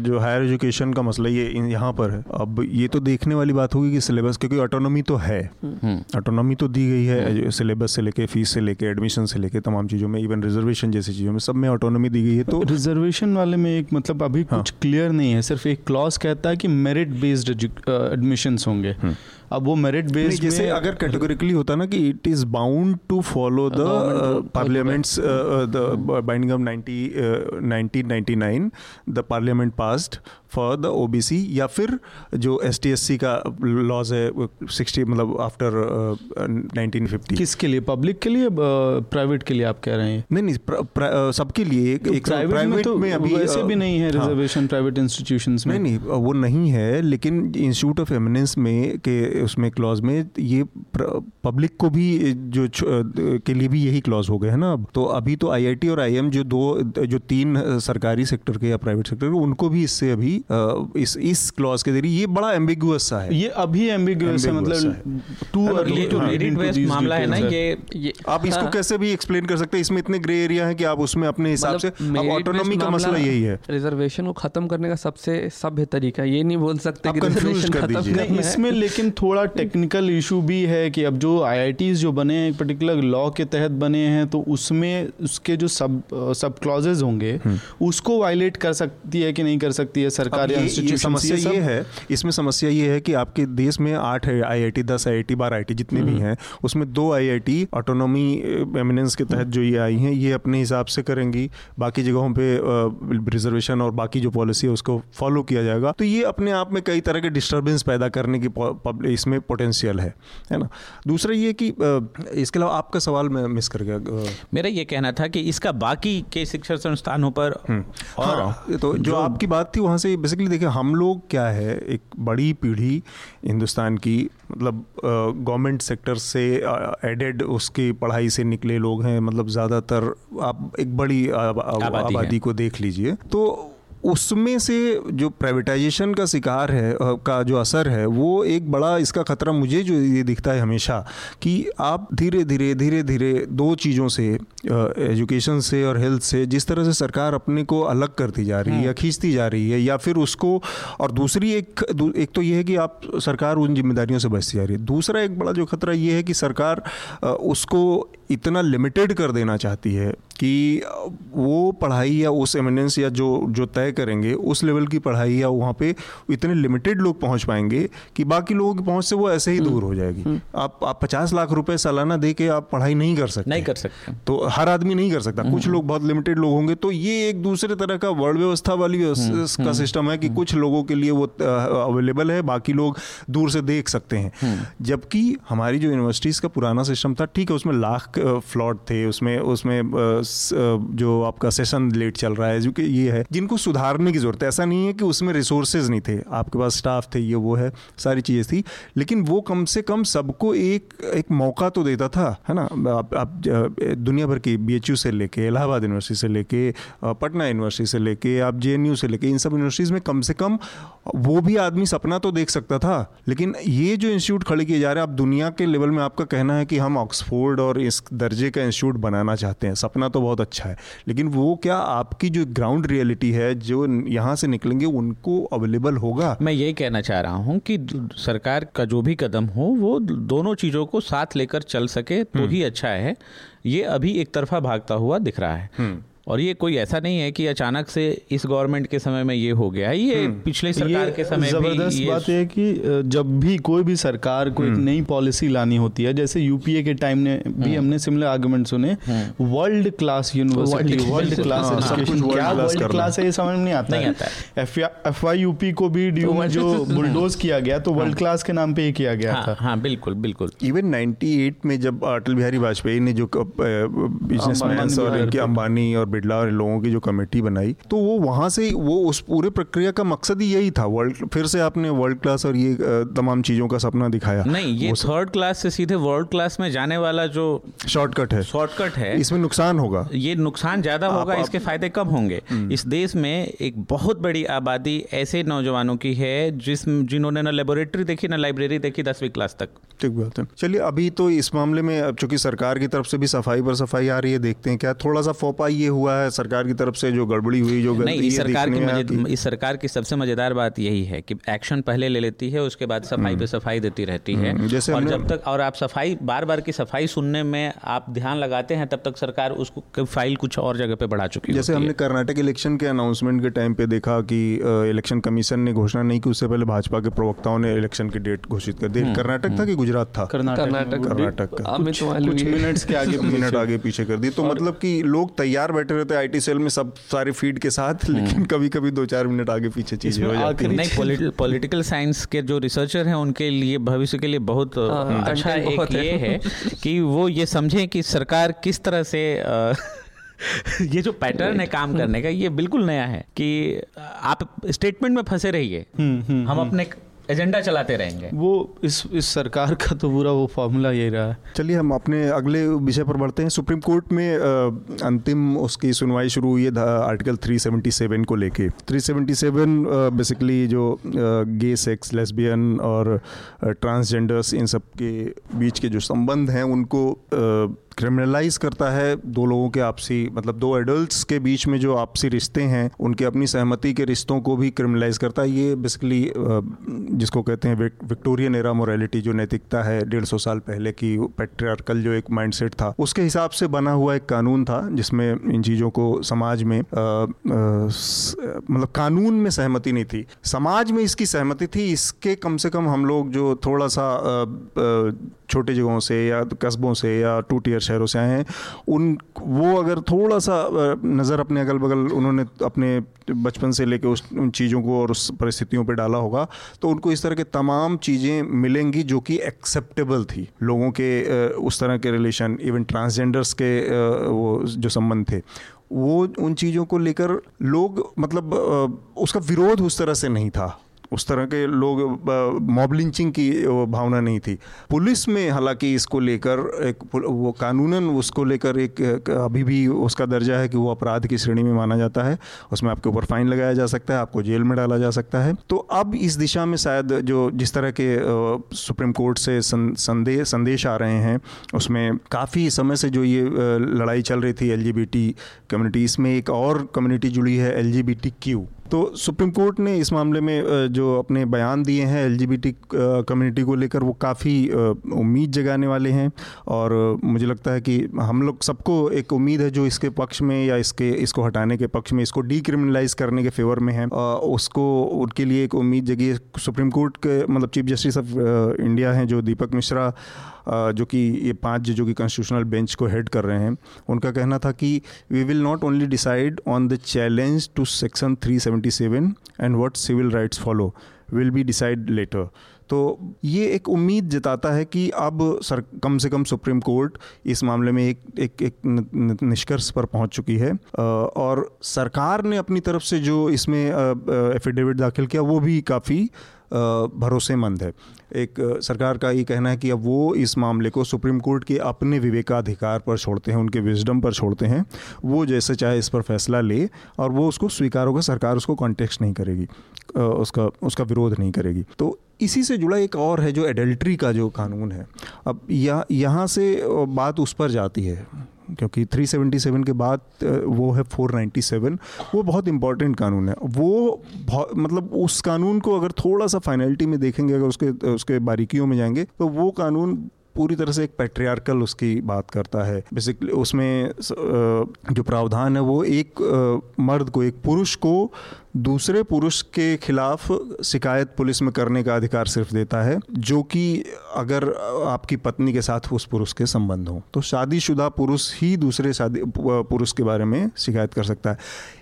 जो हायर एजुकेशन का मसला ये यहाँ पर है अब ये तो देखने वाली बात होगी कि सिलेबस क्योंकि ऑटोनॉमी तो है ऑटोनॉमी हम्म। तो दी गई है सिलेबस से लेके फ़ीस से लेके एडमिशन से लेके तमाम चीज़ों में इवन रिजर्वेशन जैसी चीज़ों में सब में ऑटोनॉमी दी गई है तो रिजर्वेशन वाले में एक मतलब अभी हाँ. कुछ क्लियर नहीं है सिर्फ़ एक क्लॉज कहता है कि मेरिट बेस्ड एडमिशन होंगे हम्म। अब वो मेरिट बेस्ड जैसे अगर कैटेगोरिकली होता ना कि it is bound to follow the parliament's the binding of 90 1999 the parliament passed for the OBC या फिर जो एस टी एस सी का लॉज है सिक्सटी मतलब आफ्टर नाइनटीन फिफ्टी किसके लिए? पब्लिक के लिए प्राइवेट के लिए आप कह रहे हैं? नहीं नहीं सबके लिए। एक, एक प्राइवेट में, तो में अभी वैसे भी नहीं है रिजर्वेशन प्राइवेट इंस्टीट्यूशंस में। नहीं नहीं वो नहीं है लेकिन इंस्टीट्यूट ऑफ़ एमिनेंस में के उसमें क्लॉज में ये पब्लिक को भी जो के लिए भी यही क्लॉज हो गए है ना अब? तो अभी तो आईआईटी और आईएम जो दो जो तीन सरकारी सेक्टर के या प्राइवेट सेक्टर के उनको भी इससे अभी इस इस क्लॉज के ज़रिए ये बड़ा एम्बिगुअस सा है। ये अभी एम्बिगुअस है मतलब too early to merit based मामला है ना ये ये आप इसको हाँ। कैसे भी एक्सप्लेन कर सकते हैं? इसमें इतने ग्रे एरिया है कि आप उसमें अपने हिसाब से मतलब अब ऑटोनॉमी का मसला यही है। रिजर्वेशन को खत्म करने का सबसे सभ्य तरीका ये नहीं बोल सकते कि रिजर्वेशन खत्म नहीं इसमें लेकिन थोड़ा टेक्निकल इशू भी है कि अब जो आईआईटीज जो बने हैं एक पर्टिकुलर लॉ के तहत बने हैं तो उसमें उसके जो सब सब क्लॉजेज होंगे हम्म। उसको वायलेट कर सकती है कि नहीं कर सकती है सरकारी ये समस्या ये है इसमें समस्या ये है कि आपके देश में आठ है आई आई टी दस आई आई टी बारह आई टी जितने भी हम्म। हैं उसमें दो I I T autonomy eminence के तहत जो ये आई हैं ये अपने हिसाब से करेंगी बाकी जगहों पे रिजर्वेशन और बाकी जो पॉलिसी है उसको फॉलो किया जाएगा तो ये अपने आप में कई तरह के डिस्टर्बेंस पैदा करने की इसमें पोटेंशियल है है ना दूसरा ये कि इसके अलावा आपका सवाल मैं मिस कर गया मेरा ये कहना था कि इसका बाकी के शिक्षा संस्थानों पर हम्म। और हाँ, तो जो, जो आपकी बात थी वहाँ से बेसिकली देखिए हम लोग क्या है एक बड़ी पीढ़ी हिंदुस्तान की मतलब गवर्नमेंट सेक्टर से एडेड उसकी पढ़ाई से निकले लोग हैं मतलब ज़्यादातर आप एक बड़ी आबादी को देख लीजिए। तो उसमें से जो प्राइवेटाइजेशन का शिकार है का जो असर है वो एक बड़ा इसका खतरा मुझे जो ये दिखता है हमेशा कि आप धीरे धीरे धीरे धीरे दो चीज़ों से एजुकेशन से और हेल्थ से जिस तरह से सरकार अपने को अलग करती जा रही है या हम्म। खींचती जा रही है या फिर उसको और दूसरी एक एक तो ये है कि आप सरकार उन जिम्मेदारियों से बचती जा रही है दूसरा एक बड़ा जो खतरा ये है कि सरकार उसको इतना लिमिटेड कर देना चाहती है कि वो पढ़ाई या उस एमिनेंस या जो जो तय करेंगे उस लेवल की पढ़ाई या वहाँ पे इतने लिमिटेड लोग पहुँच पाएँगे कि बाकी लोगों की पहुँच से वो ऐसे ही दूर हो जाएगी। हम्म। आप आप पचास लाख रुपए सालाना दे के आप पढ़ाई नहीं कर सकते। नहीं कर सकते। तो हर आदमी नहीं कर सकता। कुछ हम्म। लोग बहुत लिमिटेड लोग होंगे तो ये एक दूसरे तरह का वर्ल्ड व्यवस्था वाली हम्म, का सिस्टम है कि कुछ लोगों के लिए वो अवेलेबल है बाकी लोग दूर से देख सकते हैं। जबकि हमारी जो यूनिवर्सिटीज़ का पुराना सिस्टम था ठीक है उसमें लाख फ्लॉट थे उसमें उसमें जो आपका सेशन लेट चल रहा है जो कि ये है जिनको सुधारने की ज़रूरत है। ऐसा नहीं है कि उसमें रिसोर्सेज नहीं थे। आपके पास स्टाफ थे ये वो है सारी चीज़ें थी। लेकिन वो कम से कम सबको एक एक मौका तो देता था है ना? आप, आप दुनिया भर की बी से लेके इलाहाबाद यूनिवर्सिटी से लेके पटना यूनिवर्सिटी से लेके आप जेएनयू से लेके इन सब यूनिवर्सिटीज़ में कम से कम वो भी आदमी सपना तो देख सकता था। लेकिन ये जो इंस्टीट्यूट खड़े किए जा रहे हैं आप दुनिया के लेवल में आपका कहना है कि हम ऑक्सफोर्ड और इस दर्जे का इंस्टीट्यूट बनाना चाहते हैं। सपना तो बहुत अच्छा है लेकिन वो क्या आपकी जो ग्राउंड रियलिटी है जो यहाँ से निकलेंगे उनको अवेलेबल होगा मैं यही कहना चाह रहा हूँ कि सरकार का जो भी कदम हो वो दोनों चीज़ों को साथ लेकर चल सके तो हम्म। ही अच्छा है ये अभी एक तरफा भागता हुआ दिख रहा है हम्म। और ये कोई ऐसा नहीं है कि अचानक से इस गवर्नमेंट के समय में ये हो गया है। ये हम्म। पिछले सरकार के समय ज़बरदस्त बात है कि जब भी कोई भी सरकार को एक हम्म। नई पॉलिसी लानी होती है जैसे यूपीए के टाइम ने भी हम्म। हमने सिमिलर आर्गुमेंट सुने world class university world class क्या वर्ल्ड क्लास है ये समझ नहीं आता है। एफ़ आई यूपी को भी जो बुलडोज किया गया तो वर्ल्ड क्लास हाँ। के नाम पे ही किया गया हाँ, था। हाँ बिल्कुल बिल्कुल। इवन 98 में जब अटल बिहारी वाजपेयी ने जो बिजनेसमैन और अंबानी और बिरला और लोगों की जो कमेटी बनाई तो वो वहाँ से वो उस पूरे प्रक्रिया का मकसद ही यही था वर्ल्ड फिर से आपने वर्ल्ड क्लास और ये तमाम चीज़ों का सपना दिखाया। नहीं ये थर्ड क्लास से सीधे वर्ल्ड क्लास में जाने वाला जो शॉर्टकट है। शॉर्टकट है। इसमें नुकसान होगा। ये नुकसान ज़्यादा होगा इसके फ़ायदे कम होंगे। हम्म। इस देश में एक बहुत बड़ी आबादी ऐसे नौजवानों की है जिस जिन्होंने ना लेबोरेटरी देखी ना लाइब्रेरी देखी दसवीं क्लास तक। ठीक बात है। चलिए अभी तो इस मामले में अब चूँकि सरकार की तरफ़ से भी सफ़ाई पर सफ़ाई आ रही है देखते हैं क्या थोड़ा सा फोपा ये हुआ है सरकार की तरफ़ से जो गड़बड़ी हुई जो नहीं इस सरकार की इस सरकार की सबसे मज़ेदार बात यही है कि एक्शन पहले ले लेती है उसके बाद सफ़ाई हम्म। पे सफ़ाई देती रहती है। हम्म, जैसे और जब तक और आप सफ़ाई बार बार की सफ़ाई सुनने में आप ध्यान लगाते हैं तब तक सरकार उसको फ़ाइल कुछ और जगह पे बढ़ा चुकी है जैसे हमने कर्नाटक इलेक्शन के अनाउंसमेंट के टाइम पे देखा कि इलेक्शन कमीशन ने घोषणा नहीं की उससे पहले भाजपा के प्रवक्ताओं ने इलेक्शन की डेट घोषित कर दी। हम्म, कर्नाटक था कि गुजरात था? कर्नाटक कर्नाटक का। कुछ मिनट्स के आगे मिनट आगे पीछे कर दी। तो मतलब कि लोग तैयार बैठे रहते आईटी सेल में सब सारे फ़ीड के साथ हम्म। लेकिन कभी कभी दो चार मिनट आगे पीछे चीज़ें हो जाती नहीं पॉलिटिकल साइंस के जो रिसर्चर हैं उनके लिए भविष्य के लिए बहुत हाँ, अच्छा एक ये है कि वो ये समझें कि सरकार किस तरह से ये जो पैटर्न है काम करने का ये बिल्कुल नया है कि आप स्टेटमेंट में फंसे रहिए। हम्म, हम्म, हम अपने एजेंडा चलाते रहेंगे। वो इस इस सरकार का तो पूरा वो फॉर्मूला यही रहा है। चलिए हम अपने अगले विषय पर बढ़ते हैं। सुप्रीम कोर्ट में आ, अंतिम उसकी सुनवाई शुरू हुई है आर्टिकल 377 को लेके। 377 बेसिकली जो गे सेक्स लेस्बियन और ट्रांसजेंडर्स इन सब के बीच के जो संबंध हैं उनको आ, क्रिमिनलाइज करता है दो लोगों के आपसी मतलब दो एडल्ट्स के बीच में जो आपसी रिश्ते हैं, उनके अपनी सहमति के रिश्तों को भी क्रिमिनलाइज करता है। ये बेसिकली जिसको कहते हैं विक्टोरियन एरा मोरालिटी जो नैतिकता है डेढ़ सौ साल पहले की पेट्रियार्कल जो एक माइंडसेट था, उसके हिसाब से बना हुआ एक कानून था, जिसमें इन चीज़ों को समाज में मतलब कानून में सहमति नहीं थी। समाज में इसकी सहमति थी, इसके कम से कम हम लोग जो थोड़ा सा छोटे जगहों से या कस्बों से या टू टीयर शहरों से आए हैं, उन, वो अगर थोड़ा सा नज़र अपने अगल बगल उन्होंने अपने बचपन से लेके उस, उन चीज़ों को और उस परिस्थितियों पे डाला होगा तो उनको इस तरह के तमाम चीज़ें मिलेंगी जो कि एक्सेप्टेबल थी। लोगों के उस तरह के रिलेशन इवन ट्रांसजेंडर्स के वो जो संबंध थे, वो उन चीज़ों को लेकर लोग मतलब उसका विरोध उस तरह से नहीं था। उस तरह के लोग मॉब लिंचिंग की भावना नहीं थी। पुलिस में हालाँकि इसको लेकर एक वो कानूनन, उसको लेकर एक अभी भी उसका दर्जा है कि वो अपराध की श्रेणी में माना जाता है। उसमें आपके ऊपर फाइन लगाया जा सकता है, आपको जेल में डाला जा सकता है। तो अब इस दिशा में शायद जो, जिस तरह के सुप्रीम कोर्ट से संदेश संदेश आ रहे हैं, उसमें काफ़ी समय से जो ये लड़ाई चल रही थी एल कम्युनिटी, इसमें एक और कम्युनिटी जुड़ी है एल क्यू तो सुप्रीम कोर्ट ने इस मामले में जो अपने बयान दिए हैं एलजीबीटी कम्युनिटी को लेकर, वो काफ़ी उम्मीद जगाने वाले हैं। और मुझे लगता है कि हम लोग सबको एक उम्मीद है जो इसके पक्ष में या इसके, इसको हटाने के पक्ष में, इसको डीक्रिमिनलाइज करने के फेवर में है। उसको, उनके लिए एक उम्मीद जगी सुप्रीम कोर्ट के मतलब चीफ जस्टिस ऑफ़ इंडिया हैं जो दीपक मिश्रा जो कि ये पाँच जजों की कॉन्स्टिट्यूशनल बेंच को हेड कर रहे हैं, उनका कहना था कि we will not only decide on the challenge to section 377 and what civil rights follow will be decide later तो ये एक उम्मीद जताता है कि अब सर, कम से कम सुप्रीम कोर्ट इस मामले में एक एक एक निष्कर्ष पर पहुँच चुकी है। और सरकार ने अपनी तरफ़ से जो इसमें एफिडेविट दाखिल किया, वो भी काफ़ी भरोसेमंद है। एक सरकार का ये कहना है कि अब वो इस मामले को सुप्रीम कोर्ट के अपने विवेकाधिकार पर छोड़ते हैं, उनके विजडम पर छोड़ते हैं। वो जैसे चाहे इस पर फैसला ले और वो उसको स्वीकार होगा, सरकार उसको कॉन्टेक्स्ट नहीं करेगी उसका उसका विरोध नहीं करेगी। तो इसी से जुड़ा एक और है जो एडल्ट्री का जो कानून है। अब यह यहाँ से बात उस पर जाती है। क्योंकि 377 के बाद वो है 497 वो बहुत इंपॉर्टेंट कानून है। वो मतलब उस कानून को अगर थोड़ा सा फाइनलिटी में देखेंगे, अगर उसके उसके बारीकियों में जाएँगे तो वो कानून पूरी तरह से एक पेट्रियार्कल उसकी बात करता है। बेसिकली उसमें जो प्रावधान है, वो एक मर्द को, एक पुरुष को दूसरे पुरुष के खिलाफ शिकायत पुलिस में करने का अधिकार सिर्फ़ देता है, जो कि अगर आपकी पत्नी के साथ उस पुरुष के संबंध हो। तो शादीशुदा पुरुष ही दूसरे शादी, पुरुष के बारे में शिकायत कर सकता है।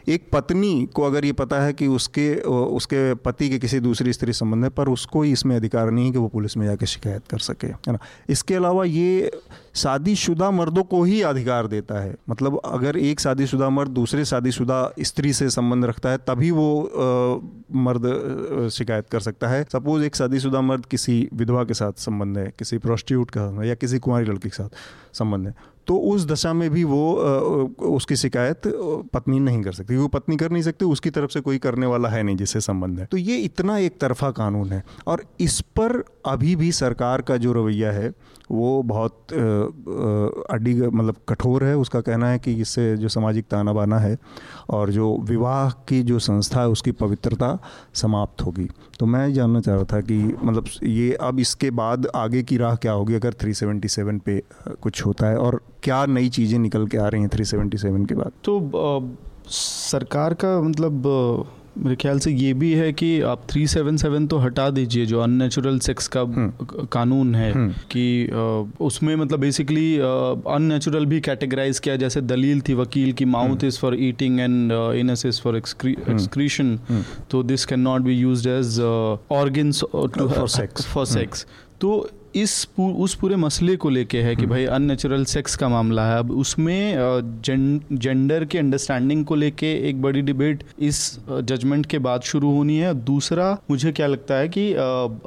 एक पत्नी को अगर ये पता है कि उसके उसके पति के किसी दूसरी स्त्री संबंध है, पर उसको इसमें अधिकार नहीं है कि वो पुलिस में जाकर शिकायत कर सके, है ना? इसके अलावा ये शादीशुदा मर्दों को ही अधिकार देता है। मतलब अगर एक शादीशुदा मर्द दूसरे शादीशुदा स्त्री से संबंध रखता है तभी वो आ, मर्द शिकायत कर सकता है। सपोज़ एक शादीशुदा मर्द किसी विधवा के साथ संबंध है किसी प्रोस्टिट्यूट का या किसी कुंवारी लड़की के साथ संबंध है। तो उस दशा में भी वो उसकी शिकायत पत्नी नहीं कर सकती। वो पत्नी कर नहीं सकती, उसकी तरफ़ से कोई करने वाला है नहीं जिससे संबंध है। तो ये इतना एक तरफा कानून है और इस पर अभी भी सरकार का जो रवैया है, वो बहुत अड्डी मतलब कठोर है। उसका कहना है कि इससे जो सामाजिक ताना बाना है और जो विवाह की जो संस्था है उसकी पवित्रता समाप्त होगी। तो मैं जानना चाह रहा था कि मतलब ये अब इसके बाद आगे की राह क्या होगी अगर 377 पे कुछ होता है? और क्या नई चीज़ें निकल के आ रही हैं 377 के बाद? तो आ, सरकार का मतलब मेरे ख्याल से ये भी है कि आप 377 तो हटा दीजिए जो अननेचुरल सेक्स का हम्म। कानून है हम्म। कि उसमें मतलब बेसिकली अननेचुरल भी कैटेगराइज किया जैसे दलील थी वकील की mouth is for eating and anus is for excretion तो this can not be use as organs for sex for sex तो इस पू, उस पूरे मसले को लेके है कि हम्म। भाई अननेचुरल सेक्स का मामला है। अब उसमें जेंडर के अंडरस्टैंडिंग को लेके एक बड़ी डिबेट इस जजमेंट के बाद शुरू होनी है। दूसरा मुझे क्या लगता है कि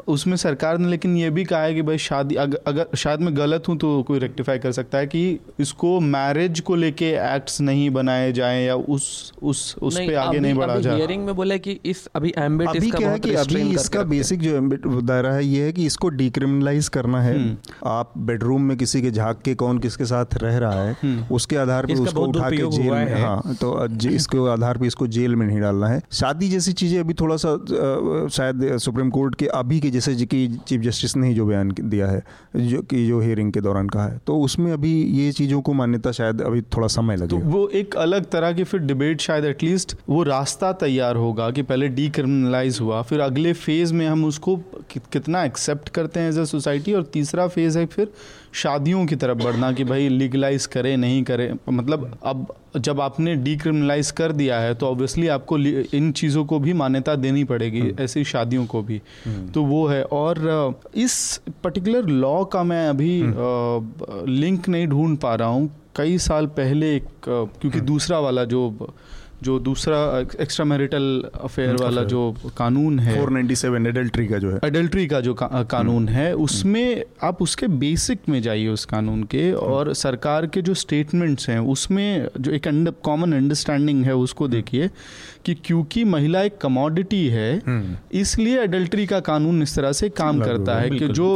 उसमें सरकार ने लेकिन ये भी कहा है कि भाई शादी अगर, अगर शायद मैं गलत हूँ तो कोई रेक्टिफाई कर सकता है कि इसको मैरिज को लेके एक्ट्स नहीं बनाए जाए या उस उस उस पे आगे नहीं बढ़ा जाए। हियरिंग में बोला कि इस अभी एम्बिट अभी क्या है कि अभी इसका बेसिक जो एम्बिट दायरा है ये है कि इसको डिक्रिमिनलाइज करना है। हम्म। आप बेडरूम में किसी के झाक के कौन किसके साथ रह रहा है हम्म। उसके आधार पर उसको उठा के जेल में हाँ। तो इसके आधार पर इसको जेल में नहीं डालना है। शादी जैसी चीज़ें अभी थोड़ा सा शायद सुप्रीम कोर्ट के अभी के जैसे कि चीफ जस्टिस ने जो बयान दिया है जो कि जो हियरिंग के दौरान कहा है। तो उसमें अभी ये चीज़ों को मान्यता शायद अभी थोड़ा समय लगेगा। तो वो एक अलग तरह की फिर डिबेट शायद एटलीस्ट वो रास्ता तैयार होगा कि पहले डीक्रिमिनलाइज हुआ फिर अगले फ़ेज़ में हम उसको कितना एक्सेप्ट करते हैं एज अ सोसाइटी सोसाइटी और तीसरा फ़ेज़ है फिर शादियों की तरफ़ बढ़ना कि भाई लीगलाइज करें नहीं करें मतलब अब जब आपने डीक्रिमिनलाइज कर दिया है तो ऑब्वियसली आपको इन चीज़ों को भी मान्यता देनी पड़ेगी हम्म। ऐसी शादियों को भी हम्म। तो वो है और इस पर्टिकुलर लॉ का मैं अभी लिंक हम्म। नहीं ढूंढ पा रहा हूँ कई साल पहले एक क्योंकि दूसरा वाला जो जो दूसरा एक्स्ट्रा मैरिटल अफेयर वाला जो कानून है 497 एडल्ट्री का जो है एडल्ट्री का जो का, कानून है हम्म। उसमें आप उसके बेसिक में जाइए उस कानून के हम्म। और सरकार के जो स्टेटमेंट्स हैं उसमें जो एक कॉमन अंडरस्टैंडिंग है उसको हम्म। देखिए कि क्योंकि महिला एक कमोडिटी है इसलिए एडल्ट्री का कानून इस तरह से काम करता है कि जो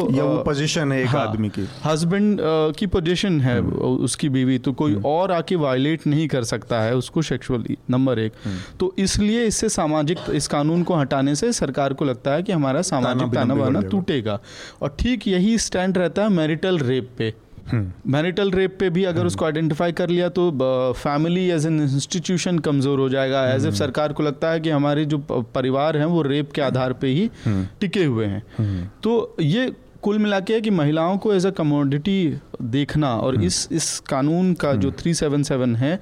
पोजीशन है एक हाँ, आदमी की। हस्बैंड की पोजीशन है उसकी बीवी तो कोई और आके वायलेट नहीं कर सकता है उसको सेक्सुअली नंबर एक। तो इसलिए इससे सामाजिक इस कानून को हटाने से सरकार को लगता है कि हमारा सामाजिक ताना बाना टूटेगा। और ठीक यही स्टैंड रहता है मैरिटल रेप पे। मैरिटल। रेप पे भी अगर। उसको आइडेंटिफाई कर लिया तो फैमिली एज एन इंस्टीट्यूशन कमज़ोर हो जाएगा एज एफ़। सरकार को लगता है कि हमारे जो परिवार हैं, वो रेप के आधार पे ही टिके हुए हैं तो ये कुल मिला के कि महिलाओं को एज अ कमोडिटी देखना और इस इस कानून का जो थ्री सेवन सेवन है,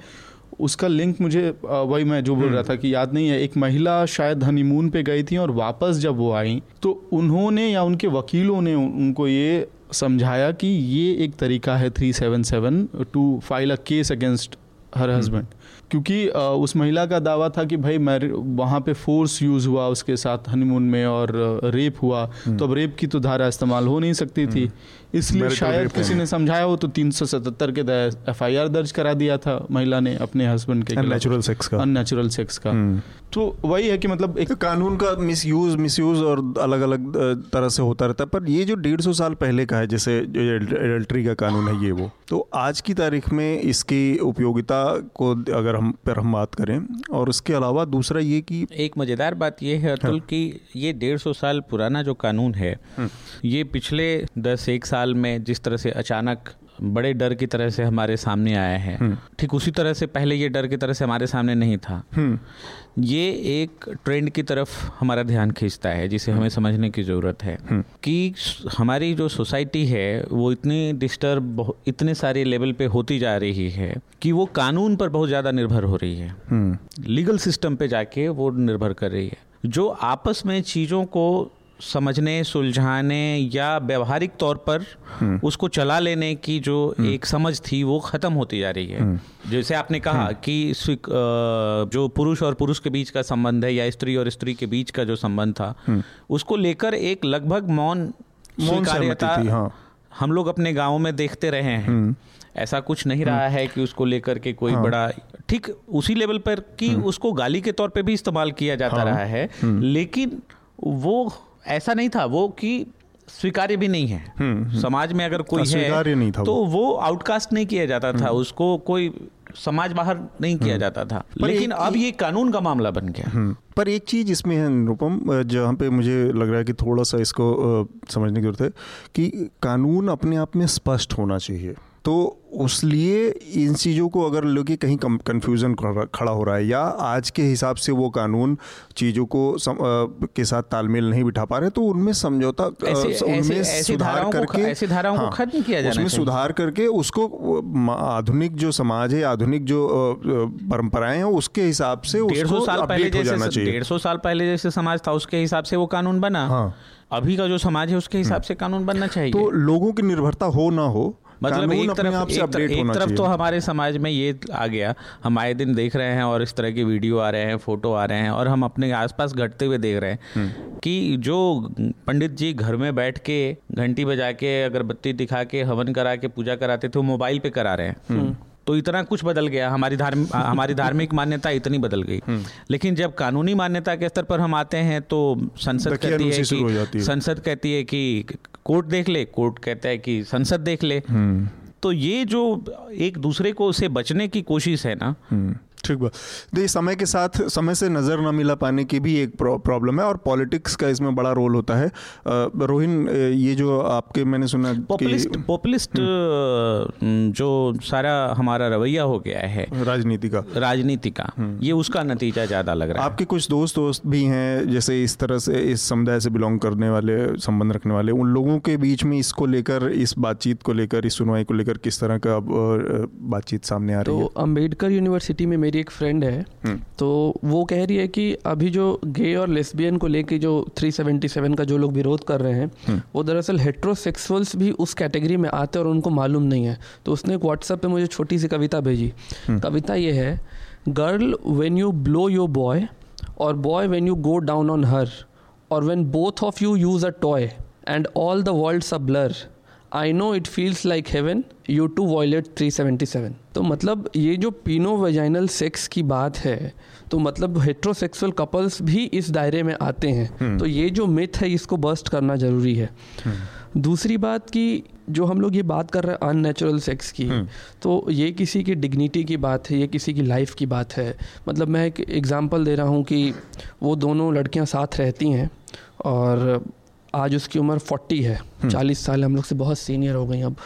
उसका लिंक मुझे वही मैं जो बोल रहा था कि याद नहीं है, एक महिला शायद हनीमून पे गई थी और वापस जब वो आई तो उन्होंने या उनके वकीलों ने उनको ये समझाया कि ये एक तरीका है three seven seven to file a case against her husband क्योंकि उस महिला का दावा था कि भाई मैं वहाँ पे फोर्स यूज़ हुआ उसके साथ हनीमून में और रेप हुआ हम्म। तो अब रेप की तो धारा इस्तेमाल हो नहीं सकती थी हम्म। इसलिए शायद किसी ने समझाया हो तो तीन सौ सतहत्तर के तहत एफ़ दर्ज करा दिया था महिला ने अपने हस्बैंड के अननेचुरल सेक्स का अननेचुरल सेक्स का हम्म। तो वही है कि मतलब एक कानून का मिस यूज़ मिस यूज़ और अलग अलग तरह से होता रहता है पर ये जो डेढ़ सौ साल पहले का है जैसे जो एडल्ट्री का कानून है ये वो तो आज की तारीख में इसकी उपयोगिता को अगर हम पर हम बात करें और उसके अलावा दूसरा ये कि एक मज़ेदार बात ये है अतुल हाँ। कि ये डेढ़ सौ साल पुराना जो कानून है हम्म। ये पिछले दस एक साल में जिस तरह से अचानक बड़े डर की तरह से हमारे सामने आया है हम्म। ठीक उसी तरह से पहले ये डर की तरह से हमारे सामने नहीं था हम्म। ये एक ट्रेंड की तरफ़ हमारा ध्यान खींचता है जिसे हमें समझने की ज़रूरत है हम्म। कि हमारी जो सोसाइटी है वो इतनी डिस्टर्ब इतने सारे लेवल पे होती जा रही है कि वो कानून पर बहुत ज़्यादा निर्भर हो रही है लीगल सिस्टम पे जाके वो निर्भर कर रही है जो आपस में चीज़ों को समझने सुलझाने या व्यवहारिक तौर पर हम्म। उसको चला लेने की जो हम्म। एक समझ थी वो ख़त्म होती जा रही है हम्म। जैसे आपने कहा कि जो पुरुष और पुरुष के बीच का संबंध है या स्त्री और स्त्री के बीच का जो संबंध था उसको लेकर एक लगभग मौन स्वीकार्यता हाँ। हम लोग अपने गाँव में देखते रहे हैं ऐसा कुछ नहीं रहा है कि उसको लेकर के कोई हाँ। बड़ा ठीक उसी लेवल पर कि उसको गाली के तौर पे भी इस्तेमाल किया जाता हाँ। रहा है लेकिन वो ऐसा नहीं था वो कि स्वीकार्य भी नहीं है। हम्म, हम्म। समाज में अगर कोई है नहीं था तो वो आउटकास्ट नहीं किया जाता था हम्म। उसको कोई समाज बाहर नहीं किया जाता था। लेकिन अब ये कानून का मामला बन गया। पर एक चीज़ इसमें है अनुपम जहाँ पे मुझे लग रहा है कि थोड़ा सा इसको समझने की ज़रूरत है कि कानून अपने आप में स्पष्ट होना चाहिए। तो उस लिए इन चीज़ों को अगर लोग कहीं कन्फ्यूज़न खड़ा हो रहा है या आज के हिसाब से वो कानून चीज़ों को सम, आ, के साथ तालमेल नहीं बिठा पा रहे तो उनमें समझौता उनमें सुधार करके ऐसी धाराओं हाँ, को खत्म किया जाना उसमें सुधार करके उसको आधुनिक जो समाज है आधुनिक जो परंपराएँ हैं उसके हिसाब से डेढ़ सौ साल पहले जैसे डेढ़ सौ साल पहले जैसे समाज था उसके हिसाब से वो कानून बना। हाँ। अभी का जो समाज है उसके हिसाब हम्म। से कानून बनना चाहिए। तो लोगों की निर्भरता हो ना हो मतलब एक तरफ़ एक, तर, एक तरफ़ तो हमारे समाज में ये आ गया हम आए दिन देख रहे हैं और इस तरह की वीडियो आ रहे हैं फ़ोटो आ रहे हैं और हम अपने आसपास घटते हुए देख रहे हैं हम्म। कि जो पंडित जी घर में बैठ के घंटी बजा के अगरबत्ती दिखा के हवन करा के पूजा कराते थे वो मोबाइल पे करा रहे हैं हम्म। तो इतना कुछ बदल गया हमारी धार्म हमारी धार्मिक मान्यता इतनी बदल गई हम्म। लेकिन जब कानूनी मान्यता के स्तर पर हम आते हैं तो संसद कहती है कि संसद कहती है कि कोर्ट देख ले कोर्ट कहता है कि संसद देख ले हम्म। तो ये जो एक दूसरे को से बचने की कोशिश है ना हम्म। ठीक बात। देखिए समय के साथ समय से नज़र न मिला पाने की भी एक प्रॉब्लम है और पॉलिटिक्स का इसमें बड़ा रोल होता है। रोहिन ये जो आपके मैंने सुना पॉपुलिस्ट पॉपुलिस्ट हम्म। जो सारा हमारा रवैया हो गया है। राजनीति का। राजनीति का। हम्म। ये उसका नतीजा ज़्यादा लग रहा है। आपके कुछ दोस्त दोस्त भी हैं जैसे इस तरह से इस समुदाय से बिलोंग करने वाले संबंध रखने वाले उन लोगों के बीच में इसको लेकर इस बातचीत को लेकर इस सुनवाई को लेकर किस तरह का बातचीत सामने आ रही तो है? अंबेडकर यूनिवर्सिटी में मेरी एक फ्रेंड है हम्म। तो वो कह रही है कि अभी जो गे और लेस्बियन को लेके जो 377 का जो लोग विरोध कर रहे हैं हम्म। वो दरअसल हेट्रोसेक्सुअल्स भी उस कैटेगरी में आते हैं और उनको मालूम नहीं है तो उसने एक व्हाट्सएप पे मुझे छोटी सी कविता भेजी हम्म। कविता ये है girl when you blow your boy or boy when you go down on her or when both of you use a toy and all the world a blur I know it feels like heaven you too violate 377 तो मतलब ये जो पीनो vaginal sex की बात है तो मतलब heterosexual couples भी इस दायरे में आते हैं hmm. तो ये जो मिथ है इसको बस्ट करना ज़रूरी है hmm. दूसरी बात कि जो हम लोग ये बात कर रहे हैं अननेचुरल सेक्स की हम्म। तो ये किसी की डिग्निटी की बात है ये किसी की लाइफ की बात है मतलब मैं एक एग्ज़ाम्पल दे रहा हूँ कि वो दोनों लड़कियाँ साथ रहती हैं और आज उसकी उम्र फोर्टी है हम्म। चालीस साल हम लोग से बहुत सीनियर हो गई अब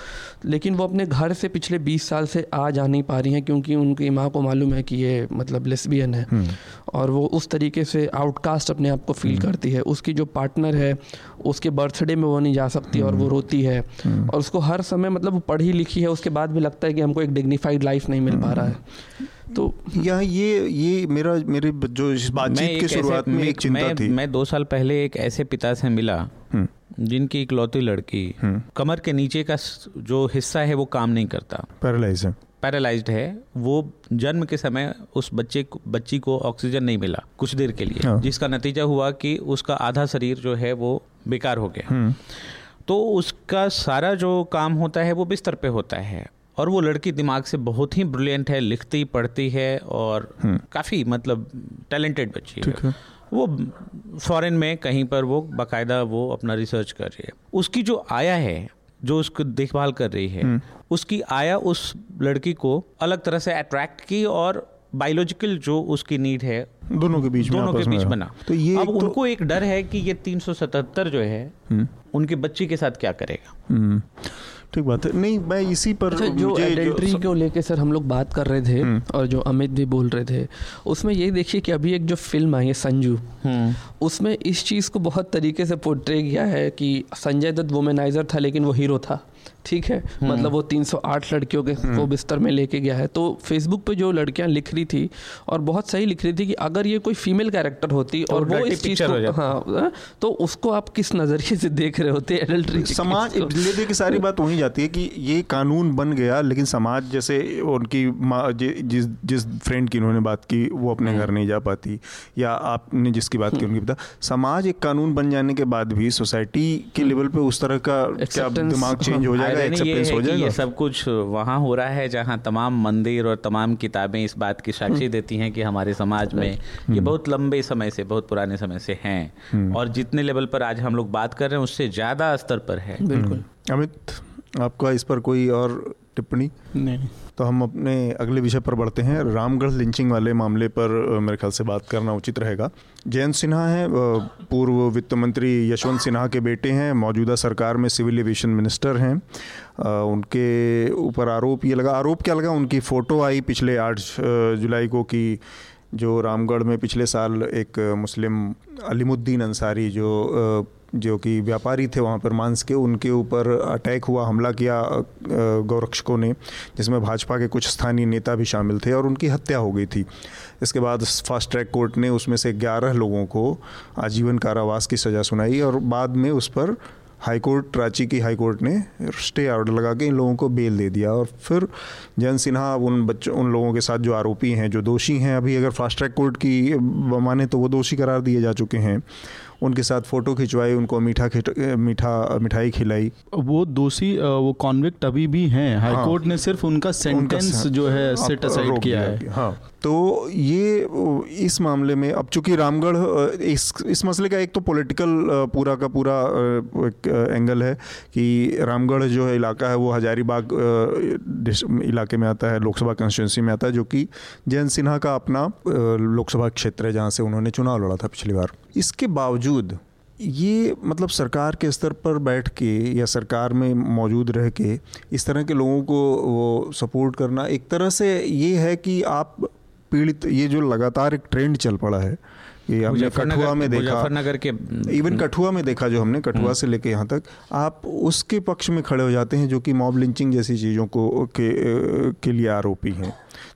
लेकिन वो अपने घर से पिछले बीस साल से आ जा नहीं पा रही हैं क्योंकि उनकी माँ को मालूम है कि ये मतलब लेस्बियन है। हम्म। और वो उस तरीके से आउटकास्ट अपने आप को फील हम्म। करती है। उसकी जो पार्टनर है उसके बर्थडे में वो नहीं जा सकती और वो रोती है। और उसको हर समय मतलब वो पढ़ी लिखी है उसके बाद भी लगता है कि हमको एक डिग्निफाइड लाइफ नहीं मिल पा रहा है। तो यहाँ ये ये मेरा मेरे जो इस बातचीत की शुरुआत में एक चिंता मैं, थी। मैं दो साल पहले एक ऐसे पिता से मिला। हम्म। जिनकी इकलौती लड़की हम्म। कमर के नीचे का जो हिस्सा है वो काम नहीं करता पैरालाइज है पैरालाइज्ड है वो जन्म के समय उस बच्चे को बच्ची को ऑक्सीजन नहीं मिला कुछ देर के लिए हाँ। जिसका नतीजा हुआ कि उसका आधा शरीर जो है वो बेकार हो गया हम्म। तो उसका सारा जो काम होता है वो बिस्तर पे होता है और वो लड़की दिमाग से बहुत ही ब्रिलियंट है लिखती पढ़ती है और हम्म। काफ़ी मतलब टैलेंटेड बच्ची है, है वो फॉरेन में कहीं पर वो बाकायदा वो अपना रिसर्च कर रही है। उसकी जो आया है जो उसको देखभाल कर रही है हम्म। उसकी आया उस लड़की को अलग तरह से अट्रैक्ट की और बायोलॉजिकल जो उसकी नीड है दोनों के बीच दोनों के बीच बना। तो ये अब तो... उनको एक डर है कि ये 377 जो है हम्म। उनके बच्ची के साथ क्या करेगा। ठीक बात है नहीं मैं इसी पर अच्छा, जो एडल्ट्री को लेके सर हम लोग बात कर रहे थे हम्म। और जो अमित भी बोल रहे थे उसमें ये देखिए कि अभी एक जो फ़िल्म आई है संजू हम्म। उसमें इस चीज़ को बहुत तरीके से पोर्ट्रे किया है कि संजय दत्त वोमेनाइजर था लेकिन वो हीरो था ठीक है? हम्म। मतलब वो 308 लड़कियों के वो हम्म। बिस्तर में लेके गया है। तो फेसबुक पे जो लड़कियाँ लिख रही थी और बहुत सही लिख रही थी कि अगर ये कोई फीमेल कैरेक्टर होती तो और वो इस चीज़ को हाँ, हाँ तो उसको आप किस नज़रिए से देख रहे होते एडल्ट्री समाज की? सारी बात वही जाती है कि ये कानून बन गया लेकिन समाज जैसे उनकी जिस जिस फ्रेंड की उन्होंने बात की वो अपने हम्म। घर नहीं जा पाती। या आपने जिसकी बात की उनकी बता समाज एक कानून बन जाने के बाद भी सोसाइटी के लेवल पे उस तरह का क्या दिमाग चेंज हो जाए जाएगा ये हो कि ये सब कुछ वहाँ हो रहा है जहाँ तमाम मंदिर और तमाम किताबें इस बात की साक्षी हम्म। देती हैं कि हमारे समाज में ये हम्म। बहुत लंबे समय से बहुत पुराने समय से हैं हम्म। और जितने लेवल पर आज हम लोग बात कर रहे हैं उससे ज़्यादा स्तर पर है बिल्कुल अमित आपका इस पर कोई और टिप्पणी। नहीं तो हम अपने अगले विषय पर बढ़ते हैं। रामगढ़ लिंचिंग वाले मामले पर मेरे ख्याल से बात करना उचित रहेगा। जयंत सिन्हा हैं पूर्व वित्त मंत्री यशवंत सिन्हा के बेटे हैं मौजूदा सरकार में सिविल एविएशन मिनिस्टर हैं। उनके ऊपर आरोप ये लगा आरोप क्या लगा? उनकी फ़ोटो आई पिछले आठ जुलाई को कि जो रामगढ़ में पिछले साल एक मुस्लिम अलीमुद्दीन अंसारी जो जो कि व्यापारी थे वहाँ पर मांस के उनके ऊपर अटैक हुआ, हमला किया गौरक्षकों ने, जिसमें भाजपा के कुछ स्थानीय नेता भी शामिल थे और उनकी हत्या हो गई थी। इसके बाद फास्ट ट्रैक कोर्ट ने उसमें से 11 लोगों को आजीवन कारावास की सज़ा सुनाई और बाद में उस पर हाईकोर्ट, रांची की हाईकोर्ट ने स्टे ऑर्डर लगा के इन लोगों को बेल दे दिया और फिर जयंत सिन्हा उन बच्चों, उन लोगों के साथ जो आरोपी हैं, जो दोषी हैं, अभी अगर फास्ट ट्रैक कोर्ट की माने तो वो दोषी करार दिए जा चुके हैं। उनके साथ फ़ोटो खिंचवाई उनको मीठा मीठा मिठाई खिलाई। वो दोषी वो कॉन्विक्ट अभी भी हैं। हाईकोर्ट हाँ, ने सिर्फ़ उनका सेंटेंस जो है सेट असाइड किया है। हाँ। तो ये, इस मामले में, अब चूँकि रामगढ़ इस इस मसले का एक तो पॉलिटिकल पूरा का पूरा एंगल है कि रामगढ़ जो है इलाका है वो हजारीबाग इलाके में आता है, लोकसभा कंस्टिट्यूंसी में आता है, जो कि जयंत सिन्हा का अपना लोकसभा क्षेत्र है जहाँ से उन्होंने चुनाव लड़ा था पिछली बार। इसके बावजूद ये मतलब सरकार के स्तर पर बैठ के या सरकार में मौजूद रह के इस तरह के लोगों को वो सपोर्ट करना एक तरह से ये है कि आप पीड़ित ये जो लगातार एक ट्रेंड चल पड़ा है ये हमने कठुआ में देखा मुजफ्फरनगर के इवन कठुआ में देखा जो हमने कठुआ हम्म। से लेके यहाँ तक आप उसके पक्ष में खड़े हो जाते हैं जो कि मॉब लिंचिंग जैसी चीज़ों को के, के लिए आरोपी हैं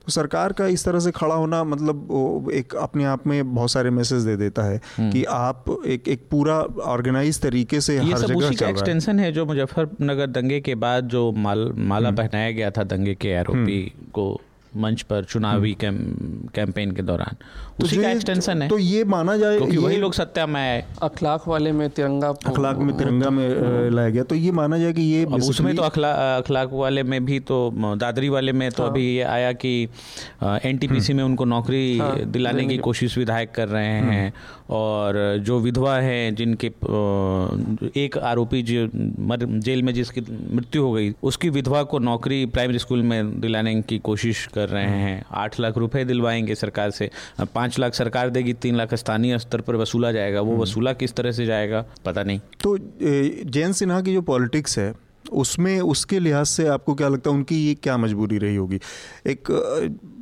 तो सरकार का इस तरह से खड़ा होना मतलब एक अपने आप में बहुत सारे मैसेज दे देता है हम्म। कि आप एक एक पूरा ऑर्गेनाइज तरीके से ये हर सब उसी का एक्सटेंशन है जो मुजफ्फरनगर दंगे के बाद जो माल माला हम्म। पहनाया गया था दंगे के आरोपी को मंच पर चुनावी कैंपेन के दौरान। तो उसी का एक्सटेंशन है। तो ये माना जाए क्योंकि वही लोग सत्या में आए। अखलाक वाले में तिरंगा अखलाक में तिरंगा में लाया गया। तो ये माना जाए कि ये उसमें तो अखला अखलाक वाले में भी तो दादरी वाले में तो हाँ। अभी ये आया कि एनटीपीसी में उनको नौकरी हाँ, दिलाने की कोशिश विधायक कर रहे हम्म। हैं। और जो विधवा हैं जिनके एक आरोपी जो मर जेल में जिसकी मृत्यु हो गई उसकी विधवा को नौकरी प्राइमरी स्कूल में दिलाने की कोशिश कर रहे हम्म। हैं। आठ लाख रुपए दिलवाएँगे सरकार से। पाँच लाख सरकार देगी तीन लाख स्थानीय स्तर पर वसूला जाएगा। वो हम्म। वसूला किस तरह से जाएगा पता नहीं। तो जयंत सिन्हा की जो पॉलिटिक्स है उसमें उसके लिहाज से आपको क्या लगता है उनकी ये क्या मजबूरी रही होगी? एक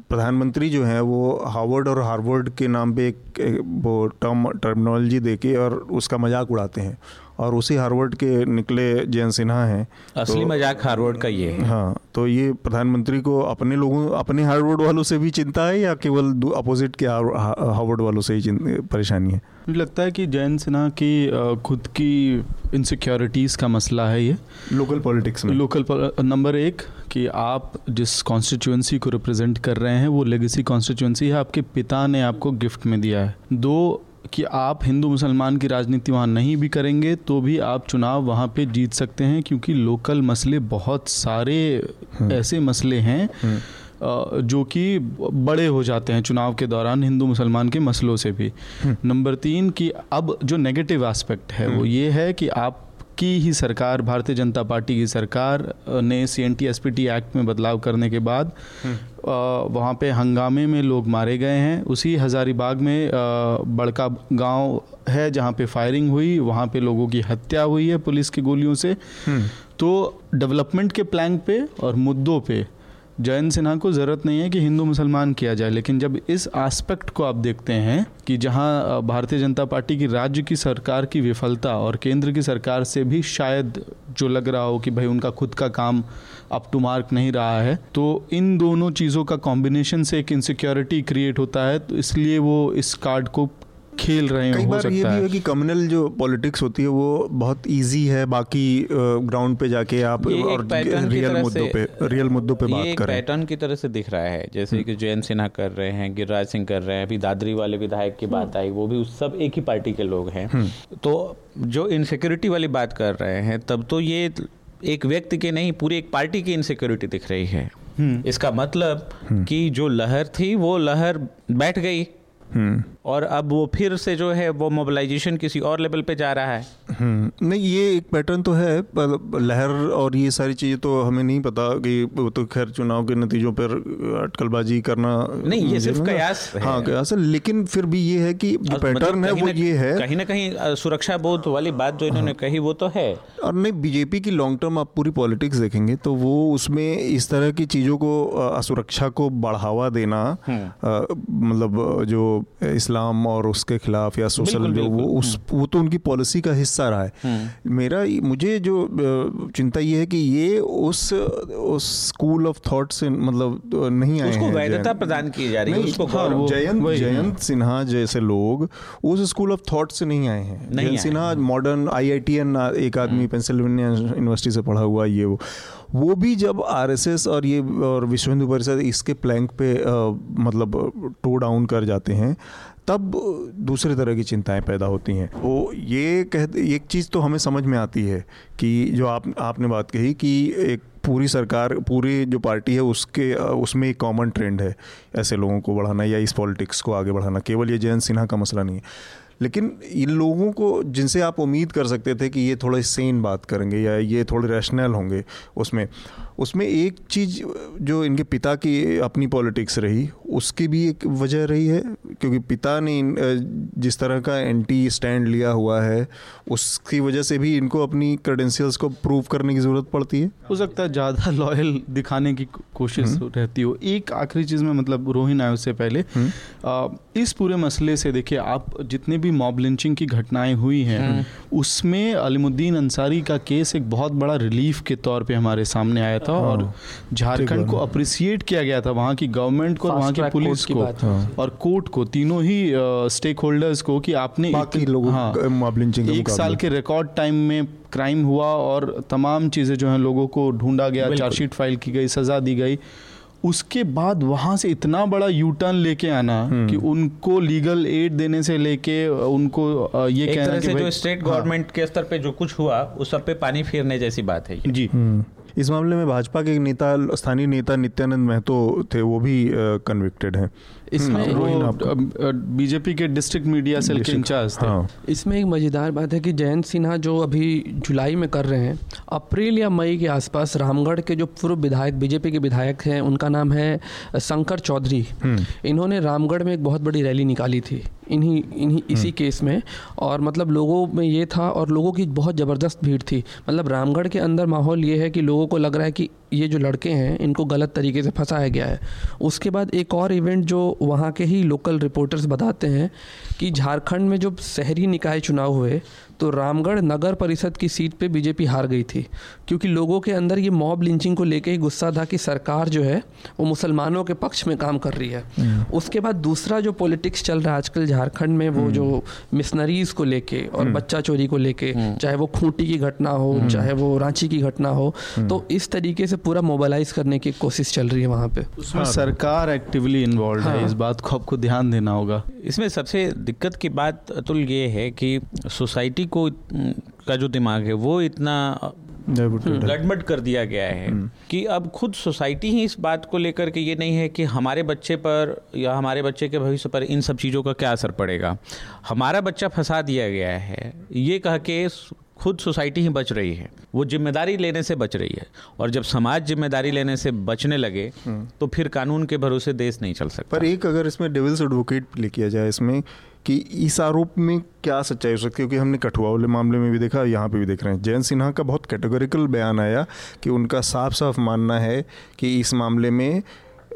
प्रधानमंत्री जो हैं वो हार्वर्ड और हार्वर्ड के नाम पे एक, एक वो टर्म टर्मिनोलॉजी दे के और उसका मज़ाक उड़ाते हैं। और उसी हार्वर्ड के निकले जयंत सिन्हा हैं। असली तो, मज़ाक हार्वर्ड का ये है। हाँ तो ये प्रधानमंत्री को अपने लोगों अपने हार्वर्ड वालों से भी चिंता है या केवल अपोजिट के हार्वर्ड वालों से ही परेशानी है? मुझे लगता है कि जयंत सिन्हा की खुद की इनसिक्योरिटीज़ का मसला है ये। लोकल पॉलिटिक्स में। लोकल नंबर एक कि आप जिस कॉन्स्टिट्यूंसी को रिप्रेजेंट कर रहे हैं वो लेगेसी कॉन्स्टिट्यूंसी है आपके पिता ने आपको गिफ्ट में दिया है। दो कि आप हिंदू मुसलमान की राजनीति वहाँ नहीं भी करेंगे तो भी आप चुनाव वहाँ पे जीत सकते हैं क्योंकि लोकल मसले बहुत सारे हम्म। ऐसे मसले हैं हम्म। जो कि बड़े हो जाते हैं चुनाव के दौरान हिंदू मुसलमान के मसलों से भी हम्म। नंबर तीन कि अब जो नेगेटिव एस्पेक्ट है वो ये है कि आप की ही सरकार भारतीय जनता पार्टी की सरकार ने C N T S P T act में बदलाव करने के बाद वहाँ पे हंगामे में लोग मारे गए हैं। उसी हज़ारीबाग में बड़का गाँव है जहाँ पे फायरिंग हुई। वहाँ पे लोगों की हत्या हुई है पुलिस की गोलियों से। हम्म। तो डेवलपमेंट के प्लान पे और मुद्दों पे जयंत सिन्हा को ज़रूरत नहीं है कि हिंदू मुसलमान किया जाए, लेकिन जब इस एस्पेक्ट को आप देखते हैं कि जहाँ भारतीय जनता पार्टी की राज्य की सरकार की विफलता और केंद्र की सरकार से भी शायद जो लग रहा हो कि भाई उनका खुद का काम अप टू मार्क नहीं रहा है तो इन दोनों चीज़ों का कॉम्बिनेशन से एक इनसिक्योरिटी क्रिएट होता है तो इसलिए वो इस कार्ड को खेल रहे हैं कई बार ये भी है कि कम्युनल जो पॉलिटिक्स होती है वो बहुत इजी है बाकी ग्राउंड पे जाके आप और रियल मुद्दों पे रियल मुद्दों पे बात कर पैटर्न की तरह से दिख रहा है जैसे हम्म। कि जयंत सिन्हा कर रहे हैं गिरिराज सिंह कर रहे हैं अभी दादरी वाले विधायक की बात हम्म। आई वो भी उस सब एक ही पार्टी के लोग हैं हम्म। तो जो इनसिक्योरिटी वाली बात कर रहे हैं तब तो ये एक व्यक्ति के नहीं पूरी एक पार्टी की इनसिक्योरिटी दिख रही है इसका मतलब कि जो लहर थी वो लहर बैठ गई हम्म। और अब वो फिर से जो है वो मोबिलाइजेशन किसी और लेवल पे जा रहा है हम्म। नहीं ये एक पैटर्न तो है लहर और ये सारी चीज़ें तो हमें नहीं पता कि वो तो खैर चुनाव के नतीजों पर अटकलबाजी करना नहीं ये सिर्फ़ कयास है हाँ कयास है लेकिन फिर भी ये है कि जो पैटर्न मतलब है वो ये है कहीं ना कहीं सुरक्षा बोध वाली बात जो इन्होंने हाँ। कही वो तो है और नहीं बीजेपी की लॉन्ग टर्म आप पूरी पॉलिटिक्स देखेंगे तो वो उसमें इस तरह की चीज़ों को असुरक्षा को बढ़ावा देना हम्म। मतलब जो इस्लाम और उसके खिलाफ या सोशल जो वो उस हम्म। वो तो उनकी पॉलिसी का हिस्सा रहा है। हम्म। मेरा मुझे जो चिंता ये है कि ये उस उस स्कूल ऑफ़ थॉट से मतलब नहीं आए उसको वैधता प्रदान की जा रही है उसको हाँ, जयंत जयंत सिन्हा जैसे लोग उस स्कूल ऑफ़ थॉट से नहीं आए हैं। Jayant Sinha modern I I T N एक आदमी पेंसिल्वेनिया हम्म। यूनिवर्सिटी से पढ़ा हुआ ये वो। वो भी जब आरएसएस और ये और विश्व हिंदू परिषद इसके प्लैंक पे आ, मतलब टो डाउन कर जाते हैं तब दूसरे तरह की चिंताएँ पैदा होती हैं। वो ये कहते एक चीज़ तो हमें समझ में आती है कि जो आप आपने बात कही कि एक पूरी सरकार पूरी जो पार्टी है उसके उसमें एक कॉमन ट्रेंड है ऐसे लोगों को बढ़ाना या इस पॉलिटिक्स को आगे बढ़ाना। केवल ये जयंत सिन्हा का मसला नहीं है। लेकिन इन लोगों को जिनसे आप उम्मीद कर सकते थे कि ये थोड़े सेन बात करेंगे या ये थोड़े रैशनल होंगे उसमें उसमें एक चीज़ जो इनके पिता की अपनी पॉलिटिक्स रही उसकी भी एक वजह रही है क्योंकि पिता ने जिस तरह का एंटी स्टैंड लिया हुआ है उसकी वजह से भी इनको अपनी क्रेडेंशियल्स को प्रूव करने की ज़रूरत पड़ती है हो सकता है ज़्यादा लॉयल दिखाने की कोशिश हम्म। रहती हो एक आखिरी चीज़ में मतलब रोहिन आयो से पहले हम्म। आ, इस पूरे मसले से देखिए आप जितने भी मॉब लिंचिंग की घटनाएँ हुई हैं हम्म। उसमें अलीमुद्दीन अंसारी का केस एक बहुत बड़ा रिलीफ के तौर पर हमारे सामने आया था और हाँ। झारखंड को अप्रिसिएट किया गया था वहाँ की गवर्नमेंट को वहाँ की पुलिस को हाँ। और कोर्ट को तीनों ही स्टेक होल्डर्स को कि आपने लोगों हाँ, एक साल के रिकॉर्ड टाइम में क्राइम हुआ और तमाम चीज़ें जो हैं लोगों को ढूंढा गया चार्जशीट फ़ाइल की गई सज़ा दी गई उसके बाद वहाँ से इतना बड़ा यू टर्न लेके आना हम्म। कि उनको लीगल एड देने से लेके उनको ये कहना कि जो स्टेट गवर्नमेंट हाँ। के स्तर पे जो कुछ हुआ उस सब पे पानी फेरने जैसी बात है जी हम्म। इस मामले में भाजपा के नेता स्थानीय नेता नित्यानंद महतो थे वो भी कन्विक्टेड हैं। इसमें हम्म, बीजेपी के डिस्ट्रिक्ट मीडिया सेल के इंचार्ज थे। हाँ। इसमें एक मज़ेदार बात है कि जयंत सिन्हा जो अभी जुलाई में कर रहे हैं अप्रैल या मई के आसपास रामगढ़ के जो पूर्व विधायक बीजेपी के विधायक हैं उनका नाम है शंकर चौधरी। हम्म। इन्होंने रामगढ़ में एक बहुत बड़ी रैली निकाली थी। इन्हीं इन्हीं इसी केस हम्म। में। और मतलब लोगों में ये था और लोगों की बहुत ज़बरदस्त भीड़ थी। मतलब रामगढ़ के अंदर माहौल ये है कि लोगों को लग रहा है कि ये जो लड़के हैं इनको गलत तरीके से फंसाया गया है। उसके बाद एक और इवेंट जो वहाँ के ही लोकल रिपोर्टर्स बताते हैं कि झारखंड में जो शहरी निकाय चुनाव हुए तो रामगढ़ नगर परिषद की सीट पे बीजेपी हार गई थी क्योंकि लोगों के अंदर ये मॉब लिंचिंग को लेके ही गुस्सा था कि सरकार जो है वो मुसलमानों के पक्ष में काम कर रही है हम्म। उसके बाद दूसरा जो पॉलिटिक्स चल रहा है आजकल झारखंड में वो हम्म। जो मिशनरीज को लेके और हम्म। बच्चा चोरी को लेके चाहे वो खूंटी की घटना हो चाहे वो रांची की घटना हो तो इस तरीके से पूरा मोबालाइज करने की कोशिश चल रही है वहाँ पे उसमें। सरकार एक्टिवली इन्वॉल्व हाँ। है इस बात को आपको ध्यान देना होगा इसमें सबसे दिक्कत की बात अतुल ये है कि सोसाइटी को का जो दिमाग है वो इतना गड़बड़ कर दिया गया है हम्म। कि अब खुद सोसाइटी ही इस बात को लेकर के ये नहीं है कि हमारे बच्चे पर या हमारे बच्चे के भविष्य पर इन सब चीज़ों का क्या असर पड़ेगा हमारा बच्चा फंसा दिया गया है ये कह के खुद सोसाइटी ही बच रही है। वो ज़िम्मेदारी लेने से बच रही है। और जब समाज ज़िम्मेदारी लेने से बचने लगे हम्म। तो फिर कानून के भरोसे देश नहीं चल सकता। पर एक अगर इसमें डेविल्स एडवोकेट ले किया जाए इसमें कि इस आरोप में क्या सच्चाई हो सकती है? क्योंकि हमने कठुआ वाले मामले में भी देखा यहाँ पे भी देख रहे हैं। जयंत सिन्हा का बहुत कैटेगोरिकल बयान आया कि उनका साफ़ साफ़ मानना है कि इस मामले में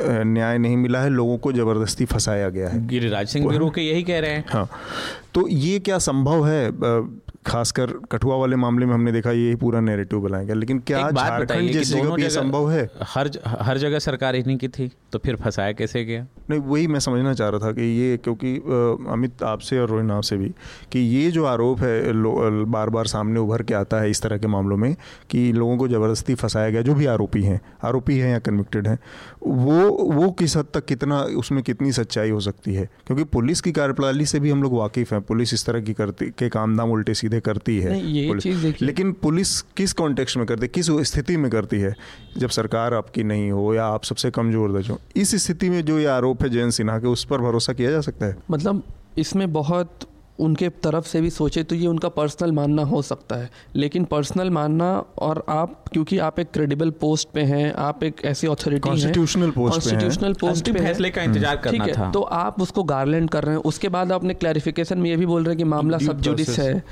न्याय नहीं मिला है लोगों को ज़बरदस्ती फंसाया गया है। गिरिराज सिंह बिरू के यही कह रहे हैं। हाँ। तो ये क्या संभव है? खासकर कठुआ वाले मामले में हमने देखा ये पूरा नैरेटिव बनाया गया। लेकिन क्या झारखंड जैसी जगह पे संभव है? हर हर जगह सरकार इन्हीं की थी तो फिर फंसाया कैसे गया? नहीं वही मैं समझना चाह रहा था कि ये क्योंकि अमित आपसे और रोहिन आपसे भी कि ये जो आरोप है बार बार सामने उभर के आता है इस तरह के मामलों में कि लोगों को ज़बरदस्ती फंसाया गया जो भी आरोपी हैं आरोपी हैं या कन्विक्टेड हैं वो वो किस हद तक कितना उसमें कितनी सच्चाई हो सकती है? क्योंकि पुलिस की कार्यप्रणाली से भी हम लोग वाकिफ़ हैं। पुलिस इस तरह की करती के काम दाम उल्टे सीधे करती है चीज़ लेकिन पुलिस किस कॉन्टेक्स्ट में करती है? किस स्थिति में करती है? जब सरकार आपकी नहीं हो या आप सबसे कमज़ोर दर्ज हो इस स्थिति में जो ये आरोप है जयंत सिन्हा के उस पर भरोसा किया जा सकता है? मतलब इसमें बहुत उनके तरफ़ से भी सोचे तो ये उनका पर्सनल मानना हो सकता है। लेकिन पर्सनल मानना और आप क्योंकि आप एक क्रेडिबल पोस्ट पे हैं आप एक ऐसी authority constitutional post constitutional post पे फैसले का इंतज़ार करना ठीक है तो आप उसको गार्लैंड कर रहे हैं। उसके बाद आपने क्लैरिफिकेशन में ये भी बोल रहे हैं कि मामला सब जुडिस है।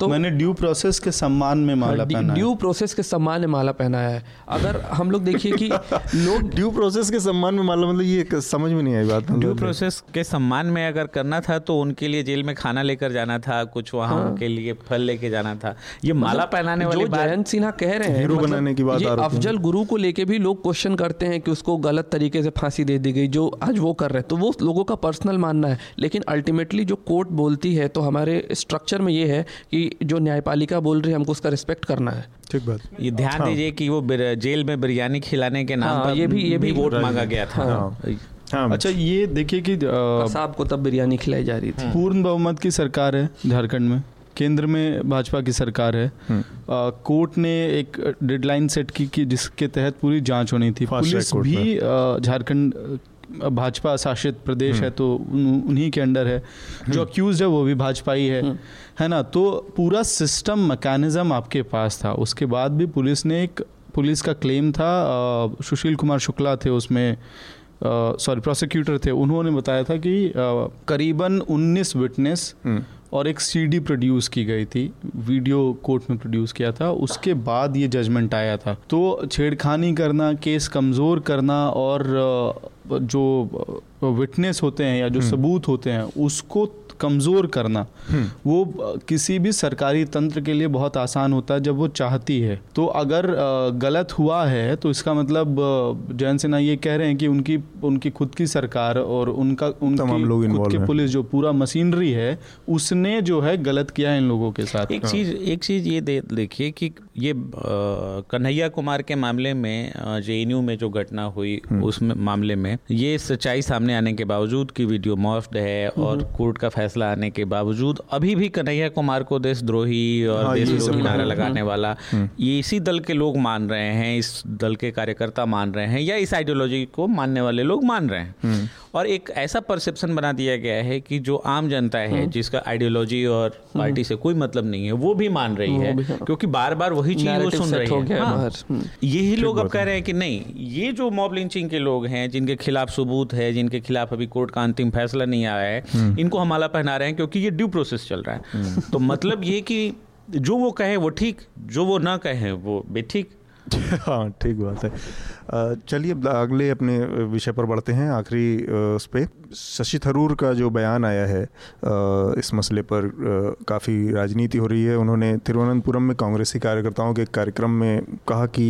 तो मैंने ड्यू प्रोसेस के सम्मान में माला पहना ड्यू प्रोसेस के सम्मान में माला पहनाया है। अगर हम लोग देखिए कि लोग ड्यू प्रोसेस के सम्मान में माला मतलब ये समझ में नहीं आई बात ड्यू प्रोसेस के सम्मान में अगर करना था तो उनके लिए जेल में खाना लेकर जाना था कुछ वहाँ हाँ। उनके लिए फल लेके जाना था। ये मतलब माला पहनाने वाली जयंत सिन्हा कह रहे हैं मतलब बनाने की बात अफजल गुरु को लेके भी लोग क्वेश्चन करते हैं कि उसको गलत तरीके से फांसी दे दी गई जो आज वो कर रहे हैं। तो वो लोगों का पर्सनल मानना है। लेकिन अल्टीमेटली जो कोर्ट बोलती है तो हमारे स्ट्रक्चर में ये है कि जो न्यायपालिका बोल रही है हमको उसका रिस्पेक्ट करना है। ठीक बात। ये ध्यान हाँ। दीजिए कि वो जेल में बिरयानी खिलाने के नाम हाँ, पर ये भी ये भी वोट मांगा गया था। हाँ। हाँ, अच्छा ये देखिए कि साहब को तब बिरयानी खिलाई जा रही थी। हाँ। पूर्ण बहुमत की सरकार है झारखंड में। केंद्र में भाजपा की सरकार है। आ, कोर्ट ने एक डेडलाइन सेट की कि जिसके तहत पूरी जाँच होनी थी। पुलिस भी झारखंड भाजपा शासित प्रदेश है हम्म। तो उन्हीं के अंडर है। जो अक्यूज है वो भी भाजपा ही है। हम्म। है ना? तो पूरा सिस्टम मैकेनिज्म आपके पास था। उसके बाद भी पुलिस ने एक पुलिस का क्लेम था सुशील कुमार शुक्ला थे उसमें सॉरी प्रोसिक्यूटर थे। उन्होंने बताया था कि करीबन 19 विटनेस हम्म। और एक सीडी प्रोड्यूस की गई थी। वीडियो कोर्ट में प्रोड्यूस किया था। उसके बाद ये जजमेंट आया था। तो छेड़खानी करना केस कमज़ोर करना और जो विटनेस होते हैं या जो हम्म। सबूत होते हैं उसको कमज़ोर करना हम्म। वो किसी भी सरकारी तंत्र के लिए बहुत आसान होता है जब वो चाहती है तो अगर गलत हुआ है तो इसका मतलब जयंत सिन्हा ये कह रहे हैं कि उनकी उनकी खुद की सरकार और उनका उनकी लोग खुद की पुलिस जो पूरा मशीनरी है उसने जो है गलत किया है इन लोगों के साथ एक चीज़ एक चीज़ ये देखिए कि ये कन्हैया कुमार के मामले में जेएनयू में जो घटना हुई हम्म। उस मामले में ये सच्चाई सामने आने के बावजूद की वीडियो मॉफ्ड है और हम्म। कोर्ट का फैसला आने के बावजूद अभी भी कन्हैया कुमार को देशद्रोही और हाँ, देशद्रोही नारा लगाने वाला हम्म। ये इसी दल के लोग मान रहे हैं इस दल के कार्यकर्ता मान रहे हैं या इस आइडियोलॉजी को मानने वाले लोग मान रहे हैं। और एक ऐसा परसेप्शन बना दिया गया है कि जो आम जनता है जिसका आइडियोलॉजी और पार्टी से कोई मतलब नहीं है वो भी मान रही है क्योंकि बार बार वही चीज़ वो सुन रही है हाँ। यही लोग अब कह रहे हैं कि नहीं ये जो मॉब लिंचिंग के लोग हैं जिनके खिलाफ सबूत है जिनके खिलाफ अभी कोर्ट का अंतिम फैसला नहीं आया है हम्म। इनको हम माला पहना रहे हैं क्योंकि ये ड्यू प्रोसेस चल रहा है। हम्म। तो मतलब ये कि जो वो कहे वो ठीक जो वो ना कहे वो बेठीक। हाँ ठीक बात है। चलिए अगले अपने विषय पर बढ़ते हैं आखिरी उस पर शशि थरूर का जो बयान आया है इस मसले पर काफ़ी राजनीति हो रही है। उन्होंने तिरुवनंतपुरम में कांग्रेसी कार्यकर्ताओं के कार्यक्रम में कहा कि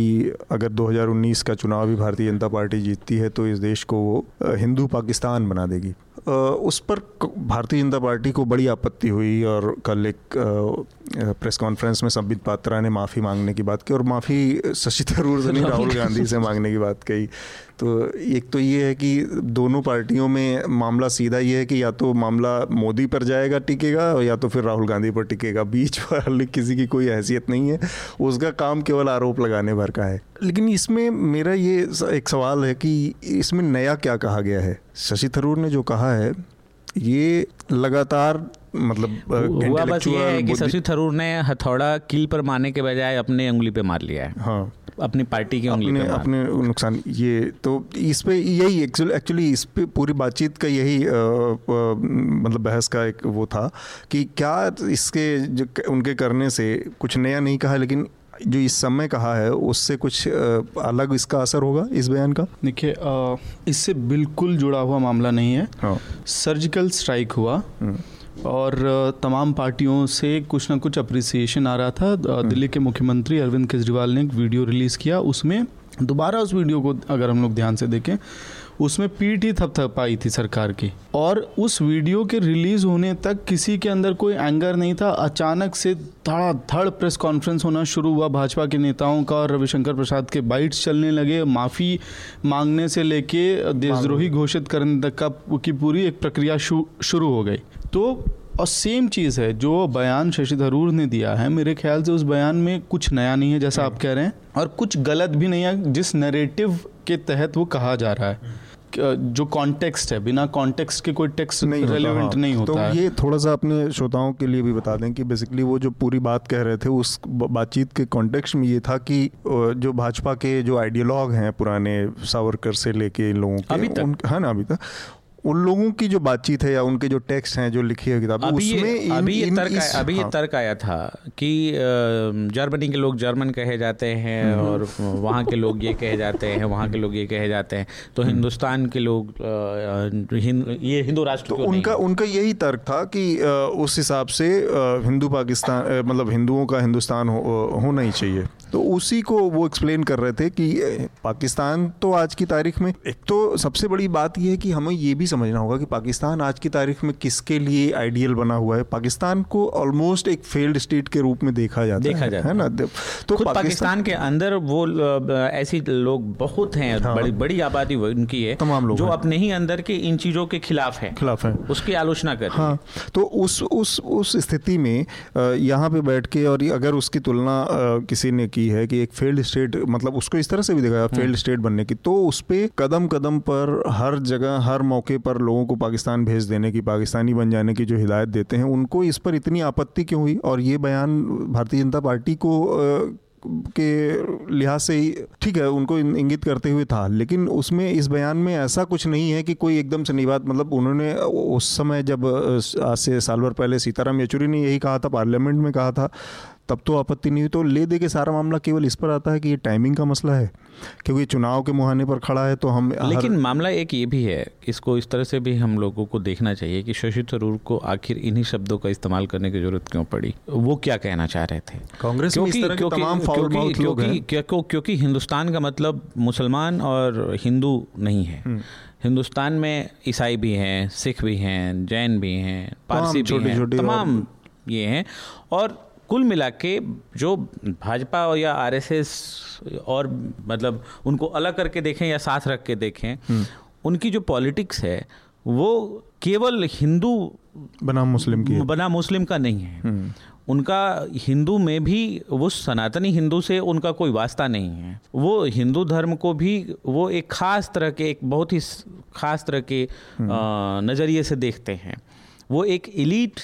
अगर 2019 का चुनाव भी भारतीय जनता पार्टी जीतती है तो इस देश को वो हिंदू पाकिस्तान बना देगी। उस पर भारतीय जनता पार्टी को बड़ी आपत्ति हुई और कल एक प्रेस कॉन्फ्रेंस में संबित पात्रा ने माफ़ी मांगने की बात की और माफ़ी शशि थरूर ने नहीं राहुल गांधी से मांगने की बात कही। तो एक तो ये है कि दोनों पार्टियों में मामला सीधा ये है कि या तो मामला मोदी पर जाएगा टिकेगा या तो फिर राहुल गांधी पर टिकेगा। बीच पर किसी की कोई हैसियत नहीं है। उसका काम केवल आरोप लगाने भर का है। लेकिन इसमें मेरा ये एक सवाल है कि इसमें नया क्या कहा गया है? शशि थरूर ने जो कहा है ये लगातार मतलब हुआ बस ये है कि शशि थरूर ने हथौड़ा कील पर मारने के बजाय अपने उंगली पे मार लिया है। हाँ। अपनी पार्टी की उंगली अपने अपने नुकसान ये तो इस पे यही एक्चुअली इस पे पूरी बातचीत का यही मतलब बहस का एक वो था कि क्या इसके जो उनके करने से कुछ नया नहीं कहा लेकिन जो इस समय कहा है उससे कुछ अलग इसका असर होगा इस बयान का देखिए इससे बिल्कुल जुड़ा हुआ मामला नहीं है हाँ। सर्जिकल स्ट्राइक हुआ हम्म। और तमाम पार्टियों से कुछ ना कुछ अप्रिसिएशन आ रहा था हम्म। दिल्ली के मुख्यमंत्री अरविंद केजरीवाल ने एक वीडियो रिलीज़ किया उसमें दोबारा उस वीडियो को अगर हम लोग ध्यान से देखें उसमें पीठ ही थपथपाई थी सरकार की। और उस वीडियो के रिलीज़ होने तक किसी के अंदर कोई एंगर नहीं था। अचानक से धड़ाधड़ प्रेस कॉन्फ्रेंस होना शुरू हुआ। भाजपा के नेताओं का और रविशंकर प्रसाद के बाइट्स चलने लगे। माफ़ी मांगने से लेके देशद्रोही घोषित करने तक का की पूरी एक प्रक्रिया शुरू हो गई। तो और सेम चीज़ है जो बयान शशि थरूर ने दिया है। मेरे ख्याल से उस बयान में कुछ नया नहीं है जैसा आप कह रहे हैं। और कुछ गलत भी नहीं है जिस नरेटिव के तहत वो कहा जा रहा है। जो कॉन्टेक्स्ट है बिना कॉन्टेक्स्ट के कोई टेक्स्ट नहीं रेलिवेंट हाँ। नहीं होता तो है। ये थोड़ा सा अपने श्रोताओं के लिए भी बता दें कि बेसिकली वो जो पूरी बात कह रहे थे उस बातचीत के कॉन्टेक्स्ट में ये था कि जो भाजपा के जो आइडियोलॉग हैं पुराने सावरकर से लेके इन लोगों के अभी तक उन, है ना अभी तक उन लोगों की जो बातचीत है या उनके जो टेक्स्ट हैं जो लिखी है किताब उसमें इन, अभी ये तर्क इस, अभी हाँ। ये तर्क आया था कि जर्मनी के लोग जर्मन कहे जाते हैं। और वहाँ के लोग ये कहे जाते हैं वहाँ के लोग ये कहे जाते हैं तो हम्म। हिंदुस्तान के लोग ये हिंदू राष्ट्र तो उनका उनका यही तर्क था कि उस हिसाब से हिंदू पाकिस्तान मतलब हिंदुओं का हिंदुस्तान होना ही चाहिए तो उसी को वो एक्सप्लेन कर रहे थे कि पाकिस्तान तो आज की तारीख में एक तो सबसे बड़ी बात यह है कि हमें ये भी समझना होगा कि पाकिस्तान आज की तारीख में किसके लिए आइडियल बना हुआ है। पाकिस्तान को ऑलमोस्ट एक फेल्ड स्टेट के रूप में देखा जाता देखा है, जाता है ना? तो पाकिस्तान, पाकिस्तान के अंदर वो ऐसी लोग बहुत हैं हाँ, बड़ी बड़ी आबादी उनकी है तमाम लोग जो अपने ही अंदर के इन चीज़ों के खिलाफ है। खिलाफ है। उसकी आलोचना कर हाँ। तो उस उस उस स्थिति में यहाँ पे बैठ के और अगर उसकी तुलना किसी ने की है कि एक फेल्ड स्टेट मतलब उसको इस तरह से भी देखा फेल्ड स्टेट बनने की। तो उस पर कदम कदम पर हर जगह हर मौके पर लोगों को पाकिस्तान भेज देने की पाकिस्तानी बन जाने की जो हिदायत देते हैं उनको इस पर इतनी आपत्ति क्यों हुई? और ये बयान भारतीय जनता पार्टी को के लिहाज से ही ठीक है उनको इंगित करते हुए था। लेकिन उसमें इस बयान में ऐसा कुछ नहीं है कि कोई एकदम से नई बात मतलब उन्होंने उस समय जब आज से साल भर पहले सीताराम येचुरी ने यही कहा था पार्लियामेंट में कहा था तब तो आपत्ति नहीं हुई। तो ले दे के सारा मामला केवल इस पर आता है कि ये टाइमिंग का मसला है क्योंकि चुनाव के मुहाने पर खड़ा है तो हम लेकिन हर... मामला एक ये भी है इसको इस तरह से भी हम लोगों को देखना चाहिए कि शशि थरूर को आखिर इन्हीं शब्दों का इस्तेमाल करने की ज़रूरत क्यों पड़ी? वो क्या कहना चाह रहे थे? कांग्रेस क्योंकि क्योंकि क्योंकि क्योंकि हिंदुस्तान का मतलब मुसलमान और हिंदू नहीं है। हम्म। हिंदुस्तान में ईसाई भी हैं सिख भी हैं जैन भी हैं पारसी भी हैं तमाम ये हैं। और कुल मिला के जो भाजपा या आरएसएस और मतलब उनको अलग करके देखें या साथ रख के देखें हम्म। उनकी जो पॉलिटिक्स है वो केवल हिंदू बना मुस्लिम की बना मुस्लिम का नहीं है हम्म। उनका हिंदू में भी वो सनातनी हिंदू से उनका कोई वास्ता नहीं है वो हिंदू धर्म को भी वो एक ख़ास तरह के एक बहुत ही ख़ास तरह के हम्म। नज़रिए से देखते हैं वो एक इलीट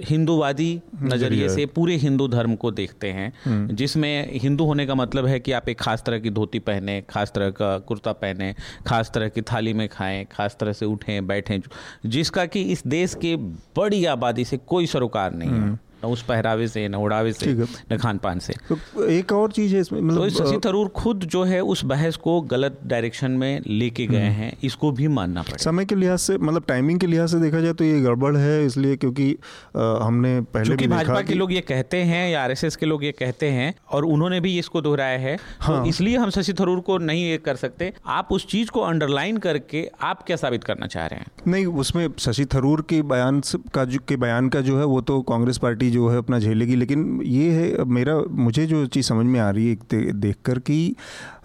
हिंदूवादी नज़रिए से पूरे हिंदू धर्म को देखते हैं हम्म। जिसमें हिंदू होने का मतलब है कि आप एक खास तरह की धोती पहने खास तरह का कुर्ता पहने खास तरह की थाली में खाएँ खास तरह से उठें बैठें जिसका कि इस देश के बड़ी आबादी से कोई सरोकार नहीं है हम्म। न उस पहरावे से न उड़ावे से न खान पान से। तो एक और चीज़ है इसमें मतलब तो शशि थरूर खुद जो है उस बहस को गलत डायरेक्शन में लेके गए हम्म। हैं इसको भी मानना पड़ेगा। समय के लिहाज से मतलब टाइमिंग के लिहाज से देखा जाए तो ये गड़बड़ है इसलिए क्योंकि आ, हमने पहले भी भाजपा के लोग ये कहते हैं या आरएसएस के लोग ये कहते हैं और उन्होंने भी इसको दोहराया है तो हाँ। तो इसलिए हम शशि थरूर को नहीं ये कर सकते। आप उस चीज़ को अंडरलाइन करके आप क्या साबित करना चाह रहे हैं? नहीं उसमें शशि थरूर के बयान का जो के बयान का जो है वो तो कांग्रेस पार्टी जो है अपना झेलेगी। लेकिन ये है मेरा, मुझे जो चीज़ समझ में आ रही है देख कर कि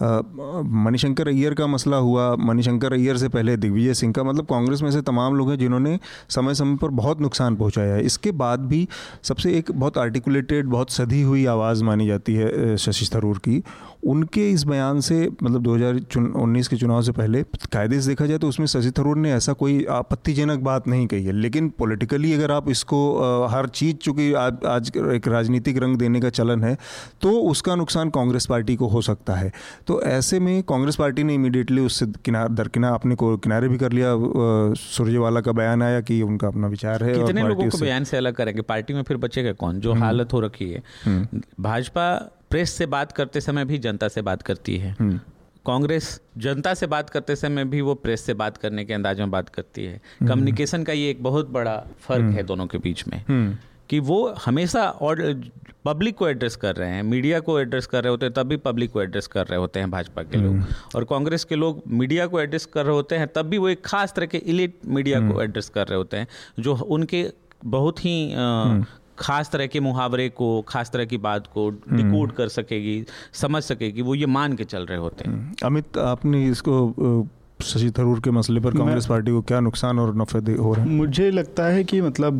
मणिशंकर अय्यर का मसला हुआ, मणिशंकर अय्यर से पहले दिग्विजय सिंह का मतलब कांग्रेस में से तमाम लोग हैं जिन्होंने समय समय पर बहुत नुकसान पहुँचाया है। इसके बाद भी सबसे एक बहुत आर्टिकुलेटेड बहुत सधी हुई आवाज़ मानी जाती है शशि थरूर की। उनके इस बयान से मतलब 2019 के चुनाव से पहले कायदे से देखा जाए तो उसमें शशि थरूर ने ऐसा कोई आपत्तिजनक बात नहीं कही है। लेकिन पॉलिटिकली अगर आप इसको हर चीज़ चूँकि आज, आज एक राजनीतिक रंग देने का चलन है तो उसका नुकसान कांग्रेस पार्टी को हो सकता है। तो ऐसे में कांग्रेस पार्टी ने इमीडिएटली उससे किनार दरकिनार अपने को किनारे भी कर लिया। सुरजेवाला का बयान आया कि उनका अपना विचार है कितने लोगों को बयान से अलग करेंगे? पार्टी में फिर बचेगा कौन? जो हम्म। हालत हो रखी है। हम्म। भाजपा प्रेस से बात करते समय भी जनता से बात करती है। हम्म। कांग्रेस जनता से बात करते समय भी वो प्रेस से बात करने के अंदाज में बात करती है। कम्युनिकेशन हम्म। का ये एक बहुत बड़ा फ़र्क हम्म। है दोनों के बीच में। कि वो हमेशा और पब्लिक को एड्रेस कर रहे हैं मीडिया को एड्रेस कर रहे होते हैं तब भी पब्लिक को एड्रेस कर रहे होते हैं भाजपा के लोग। और कांग्रेस के लोग मीडिया को एड्रेस कर रहे होते हैं तब भी वो एक खास तरह के इलिट मीडिया को एड्रेस कर रहे होते हैं जो उनके बहुत ही खास तरह के मुहावरे को खास तरह की बात को डिकोड हम्म। कर सकेगी समझ सकेगी वो ये मान के चल रहे होते हैं हम्म। अमित आपने इसको शशि थरूर के मसले पर कांग्रेस पार्टी को क्या नुकसान और नफे हो रहे हैं मुझे लगता है कि मतलब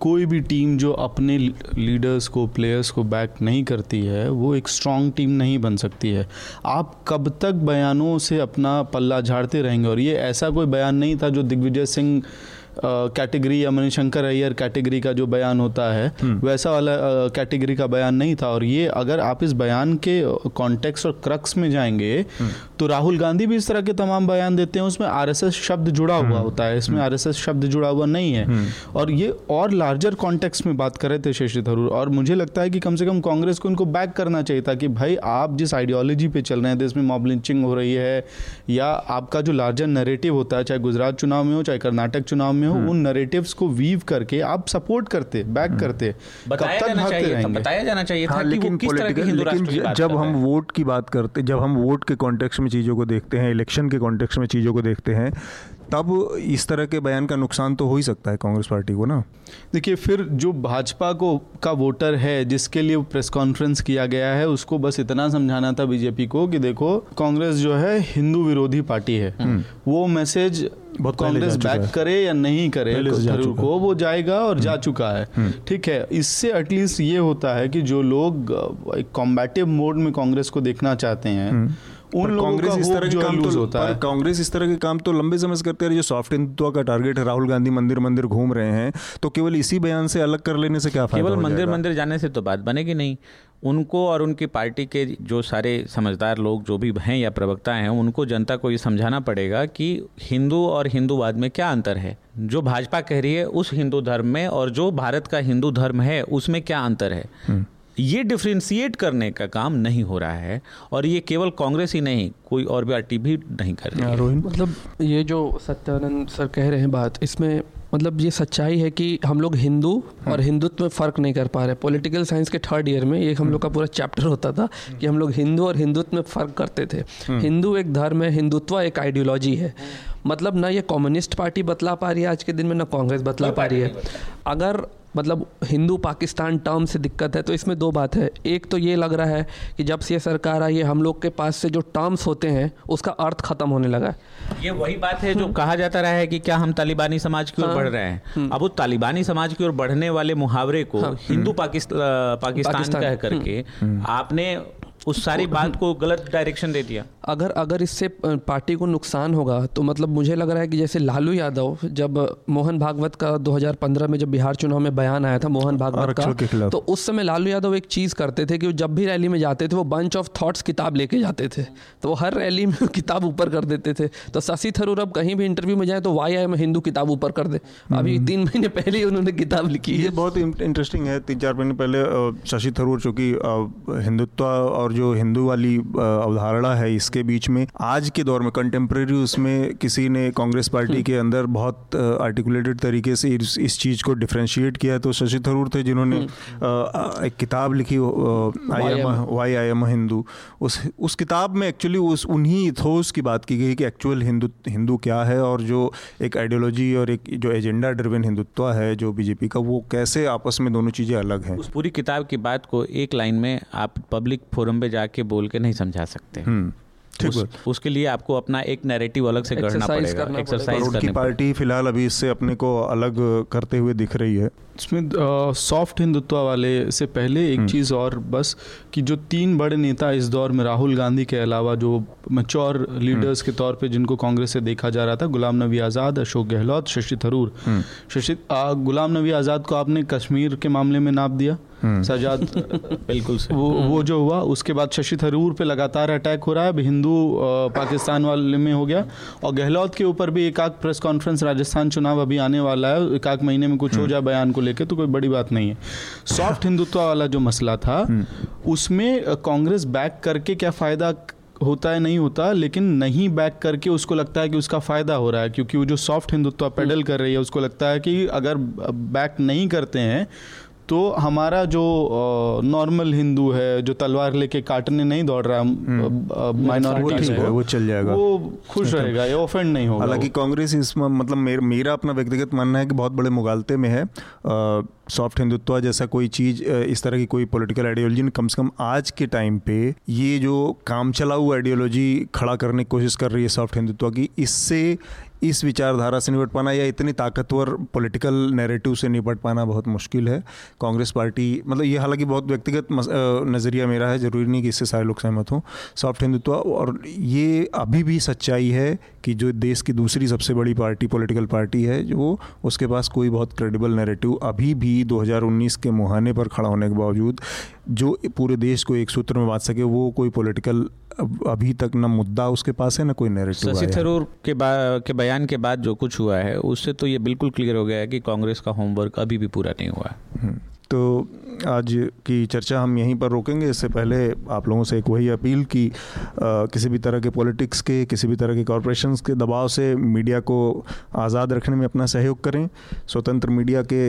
कोई भी टीम जो अपने लीडर्स को प्लेयर्स को बैक नहीं करती है वो एक स्ट्रांग टीम नहीं बन सकती है आप कब तक बयानों से अपना पल्ला झाड़ते रहेंगे और ये ऐसा कोई बयान नहीं था जो दिग्विजय सिंह कैटेगरी या मणिशंकर अय्यर कैटेगरी का जो बयान होता है हम्म। वैसा वाला कैटेगरी का बयान नहीं था और ये अगर आप इस बयान के कॉन्टेक्स्ट और क्रक्स में जाएँगे हम्म। तो राहुल गांधी भी इस तरह के तमाम बयान देते हैं उसमें आरएसएस शब्द जुड़ा हुआ हम्म। होता है इसमें आरएसएस शब्द जुड़ा हुआ नहीं है और ये और लार्जर कॉन्टेक्स्ट में बात कर रहे थे शशि थरूर और मुझे लगता है कि कम से कम कांग्रेस को इनको बैक करना चाहिए था कि भाई आप जिस आइडियोलॉजी पे चल रहे हैं देश में मॉब लिंचिंग हो रही है या आपका जो लार्जर नरेटिव होता है चाहे गुजरात चुनाव में हो चाहे कर्नाटक चुनाव में हो हम्म। उन नरेटिव्स को वीव करके आप सपोर्ट करते बैक हम्म। करते बताया जाना चाहिए बताया जाना चाहिए था हाँ, कि लेकिन, किस तरह की हिंदू जब हम वोट की बात करते जब हम वोट के कॉन्टेक्स्ट में चीज़ों को देखते हैं इलेक्शन के कॉन्टेक्स्ट में चीज़ों को देखते हैं तब इस तरह के बयान का नुकसान तो हो ही सकता है कांग्रेस पार्टी को ना देखिए फिर जो भाजपा को का वोटर है जिसके लिए प्रेस कॉन्फ्रेंस किया गया है उसको बस इतना समझाना था बीजेपी को कि देखो कांग्रेस जो है हिंदू विरोधी पार्टी है हम्म। वो मैसेज कांग्रेस बैक करे या नहीं करे ज़रूर को वो जाएगा और जा हम्म। चुका है हम्म। ठीक है इससे एटलीस्ट ये होता है कि जो लोग एक कॉम्बेटिव मोड में कांग्रेस को देखना चाहते हैं उन कांग्रेस इस तरह के काम तो होता है। कांग्रेस इस तरह के काम तो लंबे समय से करते रहे जो सॉफ्ट हिंदुत्व का टारगेट है राहुल गांधी मंदिर मंदिर घूम रहे हैं तो केवल इसी बयान से अलग कर लेने से क्या फ़ायदा केवल मंदिर मंदिर जाने से तो बात बनेगी नहीं। उनको और उनकी पार्टी के जो सारे समझदार लोग जो भी हैं या प्रवक्ता हैं उनको जनता को ये समझाना पड़ेगा कि हिंदू और हिंदूवाद में क्या अंतर है। जो भाजपा कह रही है उस हिंदू धर्म में और जो भारत का हिंदू धर्म है उसमें क्या अंतर है? हम्म। ये डिफ्रेंशिएट करने का काम नहीं हो रहा है और ये केवल कांग्रेस ही नहीं कोई और पार्टी भी नहीं कर रही है। मतलब ये जो सत्यानंद सर कह रहे हैं बात इसमें मतलब ये सच्चाई है कि हम लोग हिंदू और हम्म। हिंदुत्व में फ़र्क नहीं कर पा रहे। पॉलिटिकल साइंस के थर्ड ईयर में ये हम लोग का पूरा चैप्टर होता था कि हम लोग हिंदू और हिंदुत्व में फ़र्क करते थे। हम्म। हिंदू एक धर्म है हिंदुत्व एक आइडियोलॉजी है। मतलब ना ये कम्युनिस्ट पार्टी बतला पा रही है आज के दिन में ना कांग्रेस बतला पा रही है। अगर मतलब हिंदू पाकिस्तान टर्म से दिक्कत है तो इसमें दो बात है। एक तो ये लग रहा है कि जब से ये सरकार आई है हम लोग के पास से जो टर्म्स होते हैं उसका अर्थ खत्म होने लगा है। ये वही बात है जो हम्म। कहा जाता रहा है कि क्या हम तालिबानी समाज की ओर हाँ, बढ़ रहे हैं। हम्म। अब वो तालिबानी समाज की ओर बढ़ने वाले मुहावरे को हाँ, हिंदू पाकिस्तान पाकिस्तान। कह करके हम्म। आपने उस सारी बात को गलत डायरेक्शन दे दिया। अगर अगर इससे पार्टी को नुकसान होगा तो मतलब मुझे लग रहा है कि जैसे लालू यादव जब मोहन भागवत का 2015 में जब बिहार चुनाव में बयान आया था मोहन भागवत का तो उस समय लालू यादव एक चीज़ करते थे कि जब भी रैली में जाते थे वो बंच ऑफ़ थॉट्स किताब लेके जाते थे। तो वो हर रैली में किताब ऊपर कर देते थे। तो शशि थरूर अब कहीं भी इंटरव्यू में जाए तो वाई आई में हिंदू किताब ऊपर कर दे। अभी हम्म। तीन महीने पहले ही उन्होंने किताब लिखी है। बहुत इंटरेस्टिंग है। तीन चार महीने पहले शशि थरूर चूँकि हिंदुत्व और जो हिंदू वाली अवधारणा है इसके बीच में आज के दौर में कंटेम्प्रेरी उसमें किसी ने कांग्रेस पार्टी हम्म। के अंदर बहुत आर्टिकुलेटेड तरीके से इस, इस चीज़ को डिफ्रेंशिएट किया तो शशि थरूर थे जिन्होंने हम्म। एक किताब लिखी I am why I am Hindu उस उस किताब में एक्चुअली उस उन्हीं इथोस की बात की गई कि एक्चुअल हिंदू हिंदू क्या है और जो एक आइडियोलॉजी और एक जो एजेंडा ड्रिवन हिंदुत्व है जो बीजेपी का वो कैसे आपस में दोनों चीज़ें अलग हैं उस पूरी किताब की बात को एक लाइन में आप पब्लिक फोरम पे जाके बोल के नहीं समझा सकते। ठीक उस, उसके लिए आपको अपना एक नैरेटिव अलग से करना पड़ेगा। एक्सरसाइज की पार्टी फ़िलहाल अभी इससे अपने को अलग करते हुए दिख रही है। इसमें सॉफ्ट हिंदुत्व वाले से पहले एक हम्म। चीज़ और बस कि जो तीन बड़े नेता इस दौर में राहुल गांधी के अलावा जो मच्योर लीडर्स हम्म। के तौर पे जिनको कांग्रेस से देखा जा रहा था गुलाम नबी आज़ाद अशोक गहलोत शशि थरूर। हम्म। शशि गुलाम नबी आज़ाद को आपने कश्मीर के मामले में नाप दिया? सजाद बिल्कुल से वो वो जो हुआ उसके बाद शशि थरूर पे लगातार अटैक हो रहा है। अब हिंदू पाकिस्तान वाले में हो गया। और गहलोत के ऊपर भी एक आध प्रेस कॉन्फ्रेंस राजस्थान चुनाव अभी आने वाला है। एक आध महीने में कुछ हो जाए बयान को लेकर तो कोई बड़ी बात नहीं है सॉफ्ट हिंदुत्व वाला जो मसला था हम्म। उसमें कांग्रेस बैक करके क्या फ़ायदा होता है नहीं होता लेकिन नहीं बैक करके उसको लगता है कि उसका फ़ायदा हो रहा है क्योंकि वो जो सॉफ्ट हिंदुत्व पेडल कर रही है उसको लगता है कि अगर बैक नहीं करते हैं तो हमारा जो नॉर्मल हिंदू है जो तलवार लेके काटने नहीं दौड़ रहा माइनॉरिटी हम्म। वो, वो चल जाएगा। वो खुश रहेगा ये ऑफेंड नहीं होगा हालाँकि कांग्रेस इसमें मतलब मेर, मेरा अपना व्यक्तिगत मानना है कि बहुत बड़े मुगालते में है। सॉफ्ट हिंदुत्व जैसा कोई चीज़ इस तरह की कोई पॉलिटिकल आइडियोलॉजी ने कम से कम आज के टाइम पे ये जो काम चलाऊ आइडियोलॉजी खड़ा करने की कोशिश कर रही है सॉफ्ट हिंदुत्व की इससे इस विचारधारा से निपट पाना या इतनी ताकतवर पॉलिटिकल नैरेटिव से निपट पाना बहुत मुश्किल है। कांग्रेस पार्टी मतलब ये हालाँकि बहुत व्यक्तिगत नज़रिया मेरा है, ज़रूरी नहीं कि इससे सारे लोग सहमत हों। सॉफ्ट हिंदुत्व और ये अभी भी सच्चाई है कि जो देश की दूसरी सबसे बड़ी पार्टी पॉलिटिकल पार्टी है, जो उसके पास कोई बहुत क्रेडिबल नैरेटिव अभी भी 2019 के मुहाने पर खड़ा होने के बावजूद जो पूरे देश को एक सूत्र में बाँध सके वो कोई पॉलिटिकल अभी तक ना मुद्दा उसके पास है ना कोई नैरेटिव शशि थरूर के, बा, के बयान के बाद जो कुछ हुआ है उससे तो ये बिल्कुल क्लियर हो गया है कि कांग्रेस का होमवर्क अभी भी पूरा नहीं हुआ। है हम्म। तो आज की चर्चा हम यहीं पर रोकेंगे। इससे पहले आप लोगों से एक वही अपील कि आ, किसी भी तरह के पॉलिटिक्स के किसी भी तरह के कॉरपोरेशन के दबाव से मीडिया को आज़ाद रखने में अपना सहयोग करें। स्वतंत्र मीडिया के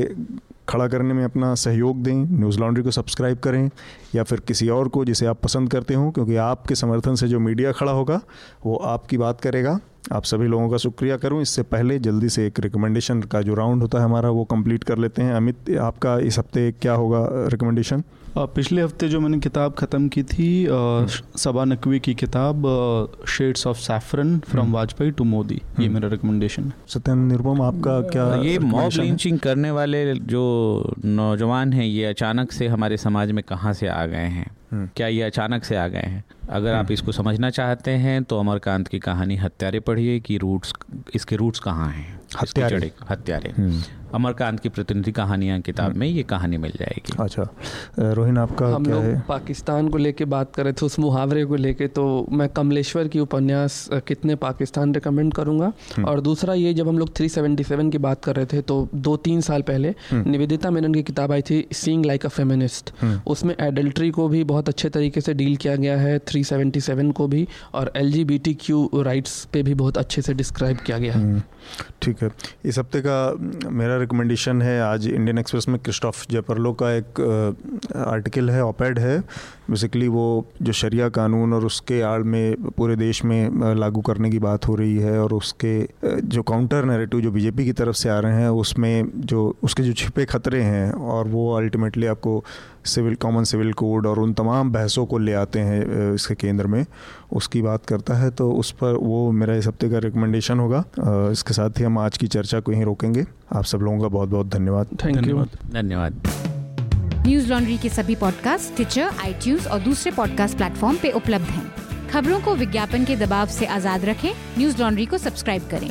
खड़ा करने में अपना सहयोग दें, न्यूज़ लॉन्ड्री को सब्सक्राइब करें, या फिर किसी और को जिसे आप पसंद करते हो, क्योंकि आपके समर्थन से जो मीडिया खड़ा होगा, वो आपकी बात करेगा। आप सभी लोगों का शुक्रिया करूँ। इससे पहले जल्दी से एक रिकमेंडेशन का जो राउंड होता है हमारा, वो कंप्लीट कर लेते हैं। अमित, आपका इस हफ़्ते क्या होगा रिकमेंडेशन पिछले हफ़्ते जो मैंने किताब ख़त्म की थी सबा नकवी की किताब shades of saffron from Vajpayee to Modi ये हम्म। मेरा रिकमेंडेशन है। सत्यन निरुपम आपका क्या ये मॉब लिंचिंग करने वाले जो नौजवान हैं ये अचानक से हमारे समाज में कहाँ से आ गए हैं? हम्म। क्या ये अचानक से आ गए हैं? अगर आप हम्म। इसको समझना चाहते हैं तो अमरकांत की कहानी हत्यारे पढ़िए कि रूट्स इसके रूट्स कहाँ हैं? हत्यारे। हत्यारे। अमरकांत की प्रतिनिधि कहानियाँ किताब में ये कहानी मिल जाएगी अच्छा रोहिन आपका हम क्या लोग है पाकिस्तान को लेके बात करें थे उस मुहावरे को लेके तो मैं कमलेश्वर की उपन्यास कितने पाकिस्तान रिकमेंड करूँगा हम्म। और दूसरा ये जब हम लोग 377 की बात कर रहे थे तो दो तीन साल पहले हम्म। निवेदिता मेनन की किताब आई थी सींग लाइक अ फेमिनिस्ट उसमें एडल्ट्री को भी बहुत अच्छे तरीके से डील किया गया है 377 को भी और एलजीबीटीक्यू राइट्स पे भी बहुत अच्छे से डिस्क्राइब किया गया है हम्म। ठीक है। इस हफ़्ते का मेरा रिकमेंडेशन है, आज इंडियन एक्सप्रेस में क्रिस्टोफ जयपरलो का एक आर्टिकल है ऑपेड है। बेसिकली वो जो शरिया कानून और उसके आड़ में, पूरे देश में लागू करने की बात हो रही है और उसके जो काउंटर नैरेटिव जो बीजेपी की तरफ़ से आ रहे हैं, उसमें जो, उसके जो छिपे खतरे हैं और वो अल्टीमेटली आपको सिविल कॉमन सिविल कोड और उन तमाम बहसों को ले आते हैं इसके केंद्र में। उसकी बात करता है तो उस पर वो मेरा इस हफ़्ते का रिकमेंडेशन होगा। इसके साथ ही हम आज की चर्चा को यहीं रोकेंगे। आप सब लोगों का बहुत बहुत धन्यवाद। थैंक यू धन्यवाद। न्यूज़ लॉन्ड्री के सभी पॉडकास्ट ट्विटर आई और दूसरे पॉडकास्ट प्लेटफॉर्म पे उपलब्ध हैं। खबरों को विज्ञापन के दबाव से आज़ाद रखें। न्यूज़ लॉन्ड्री को सब्सक्राइब करें।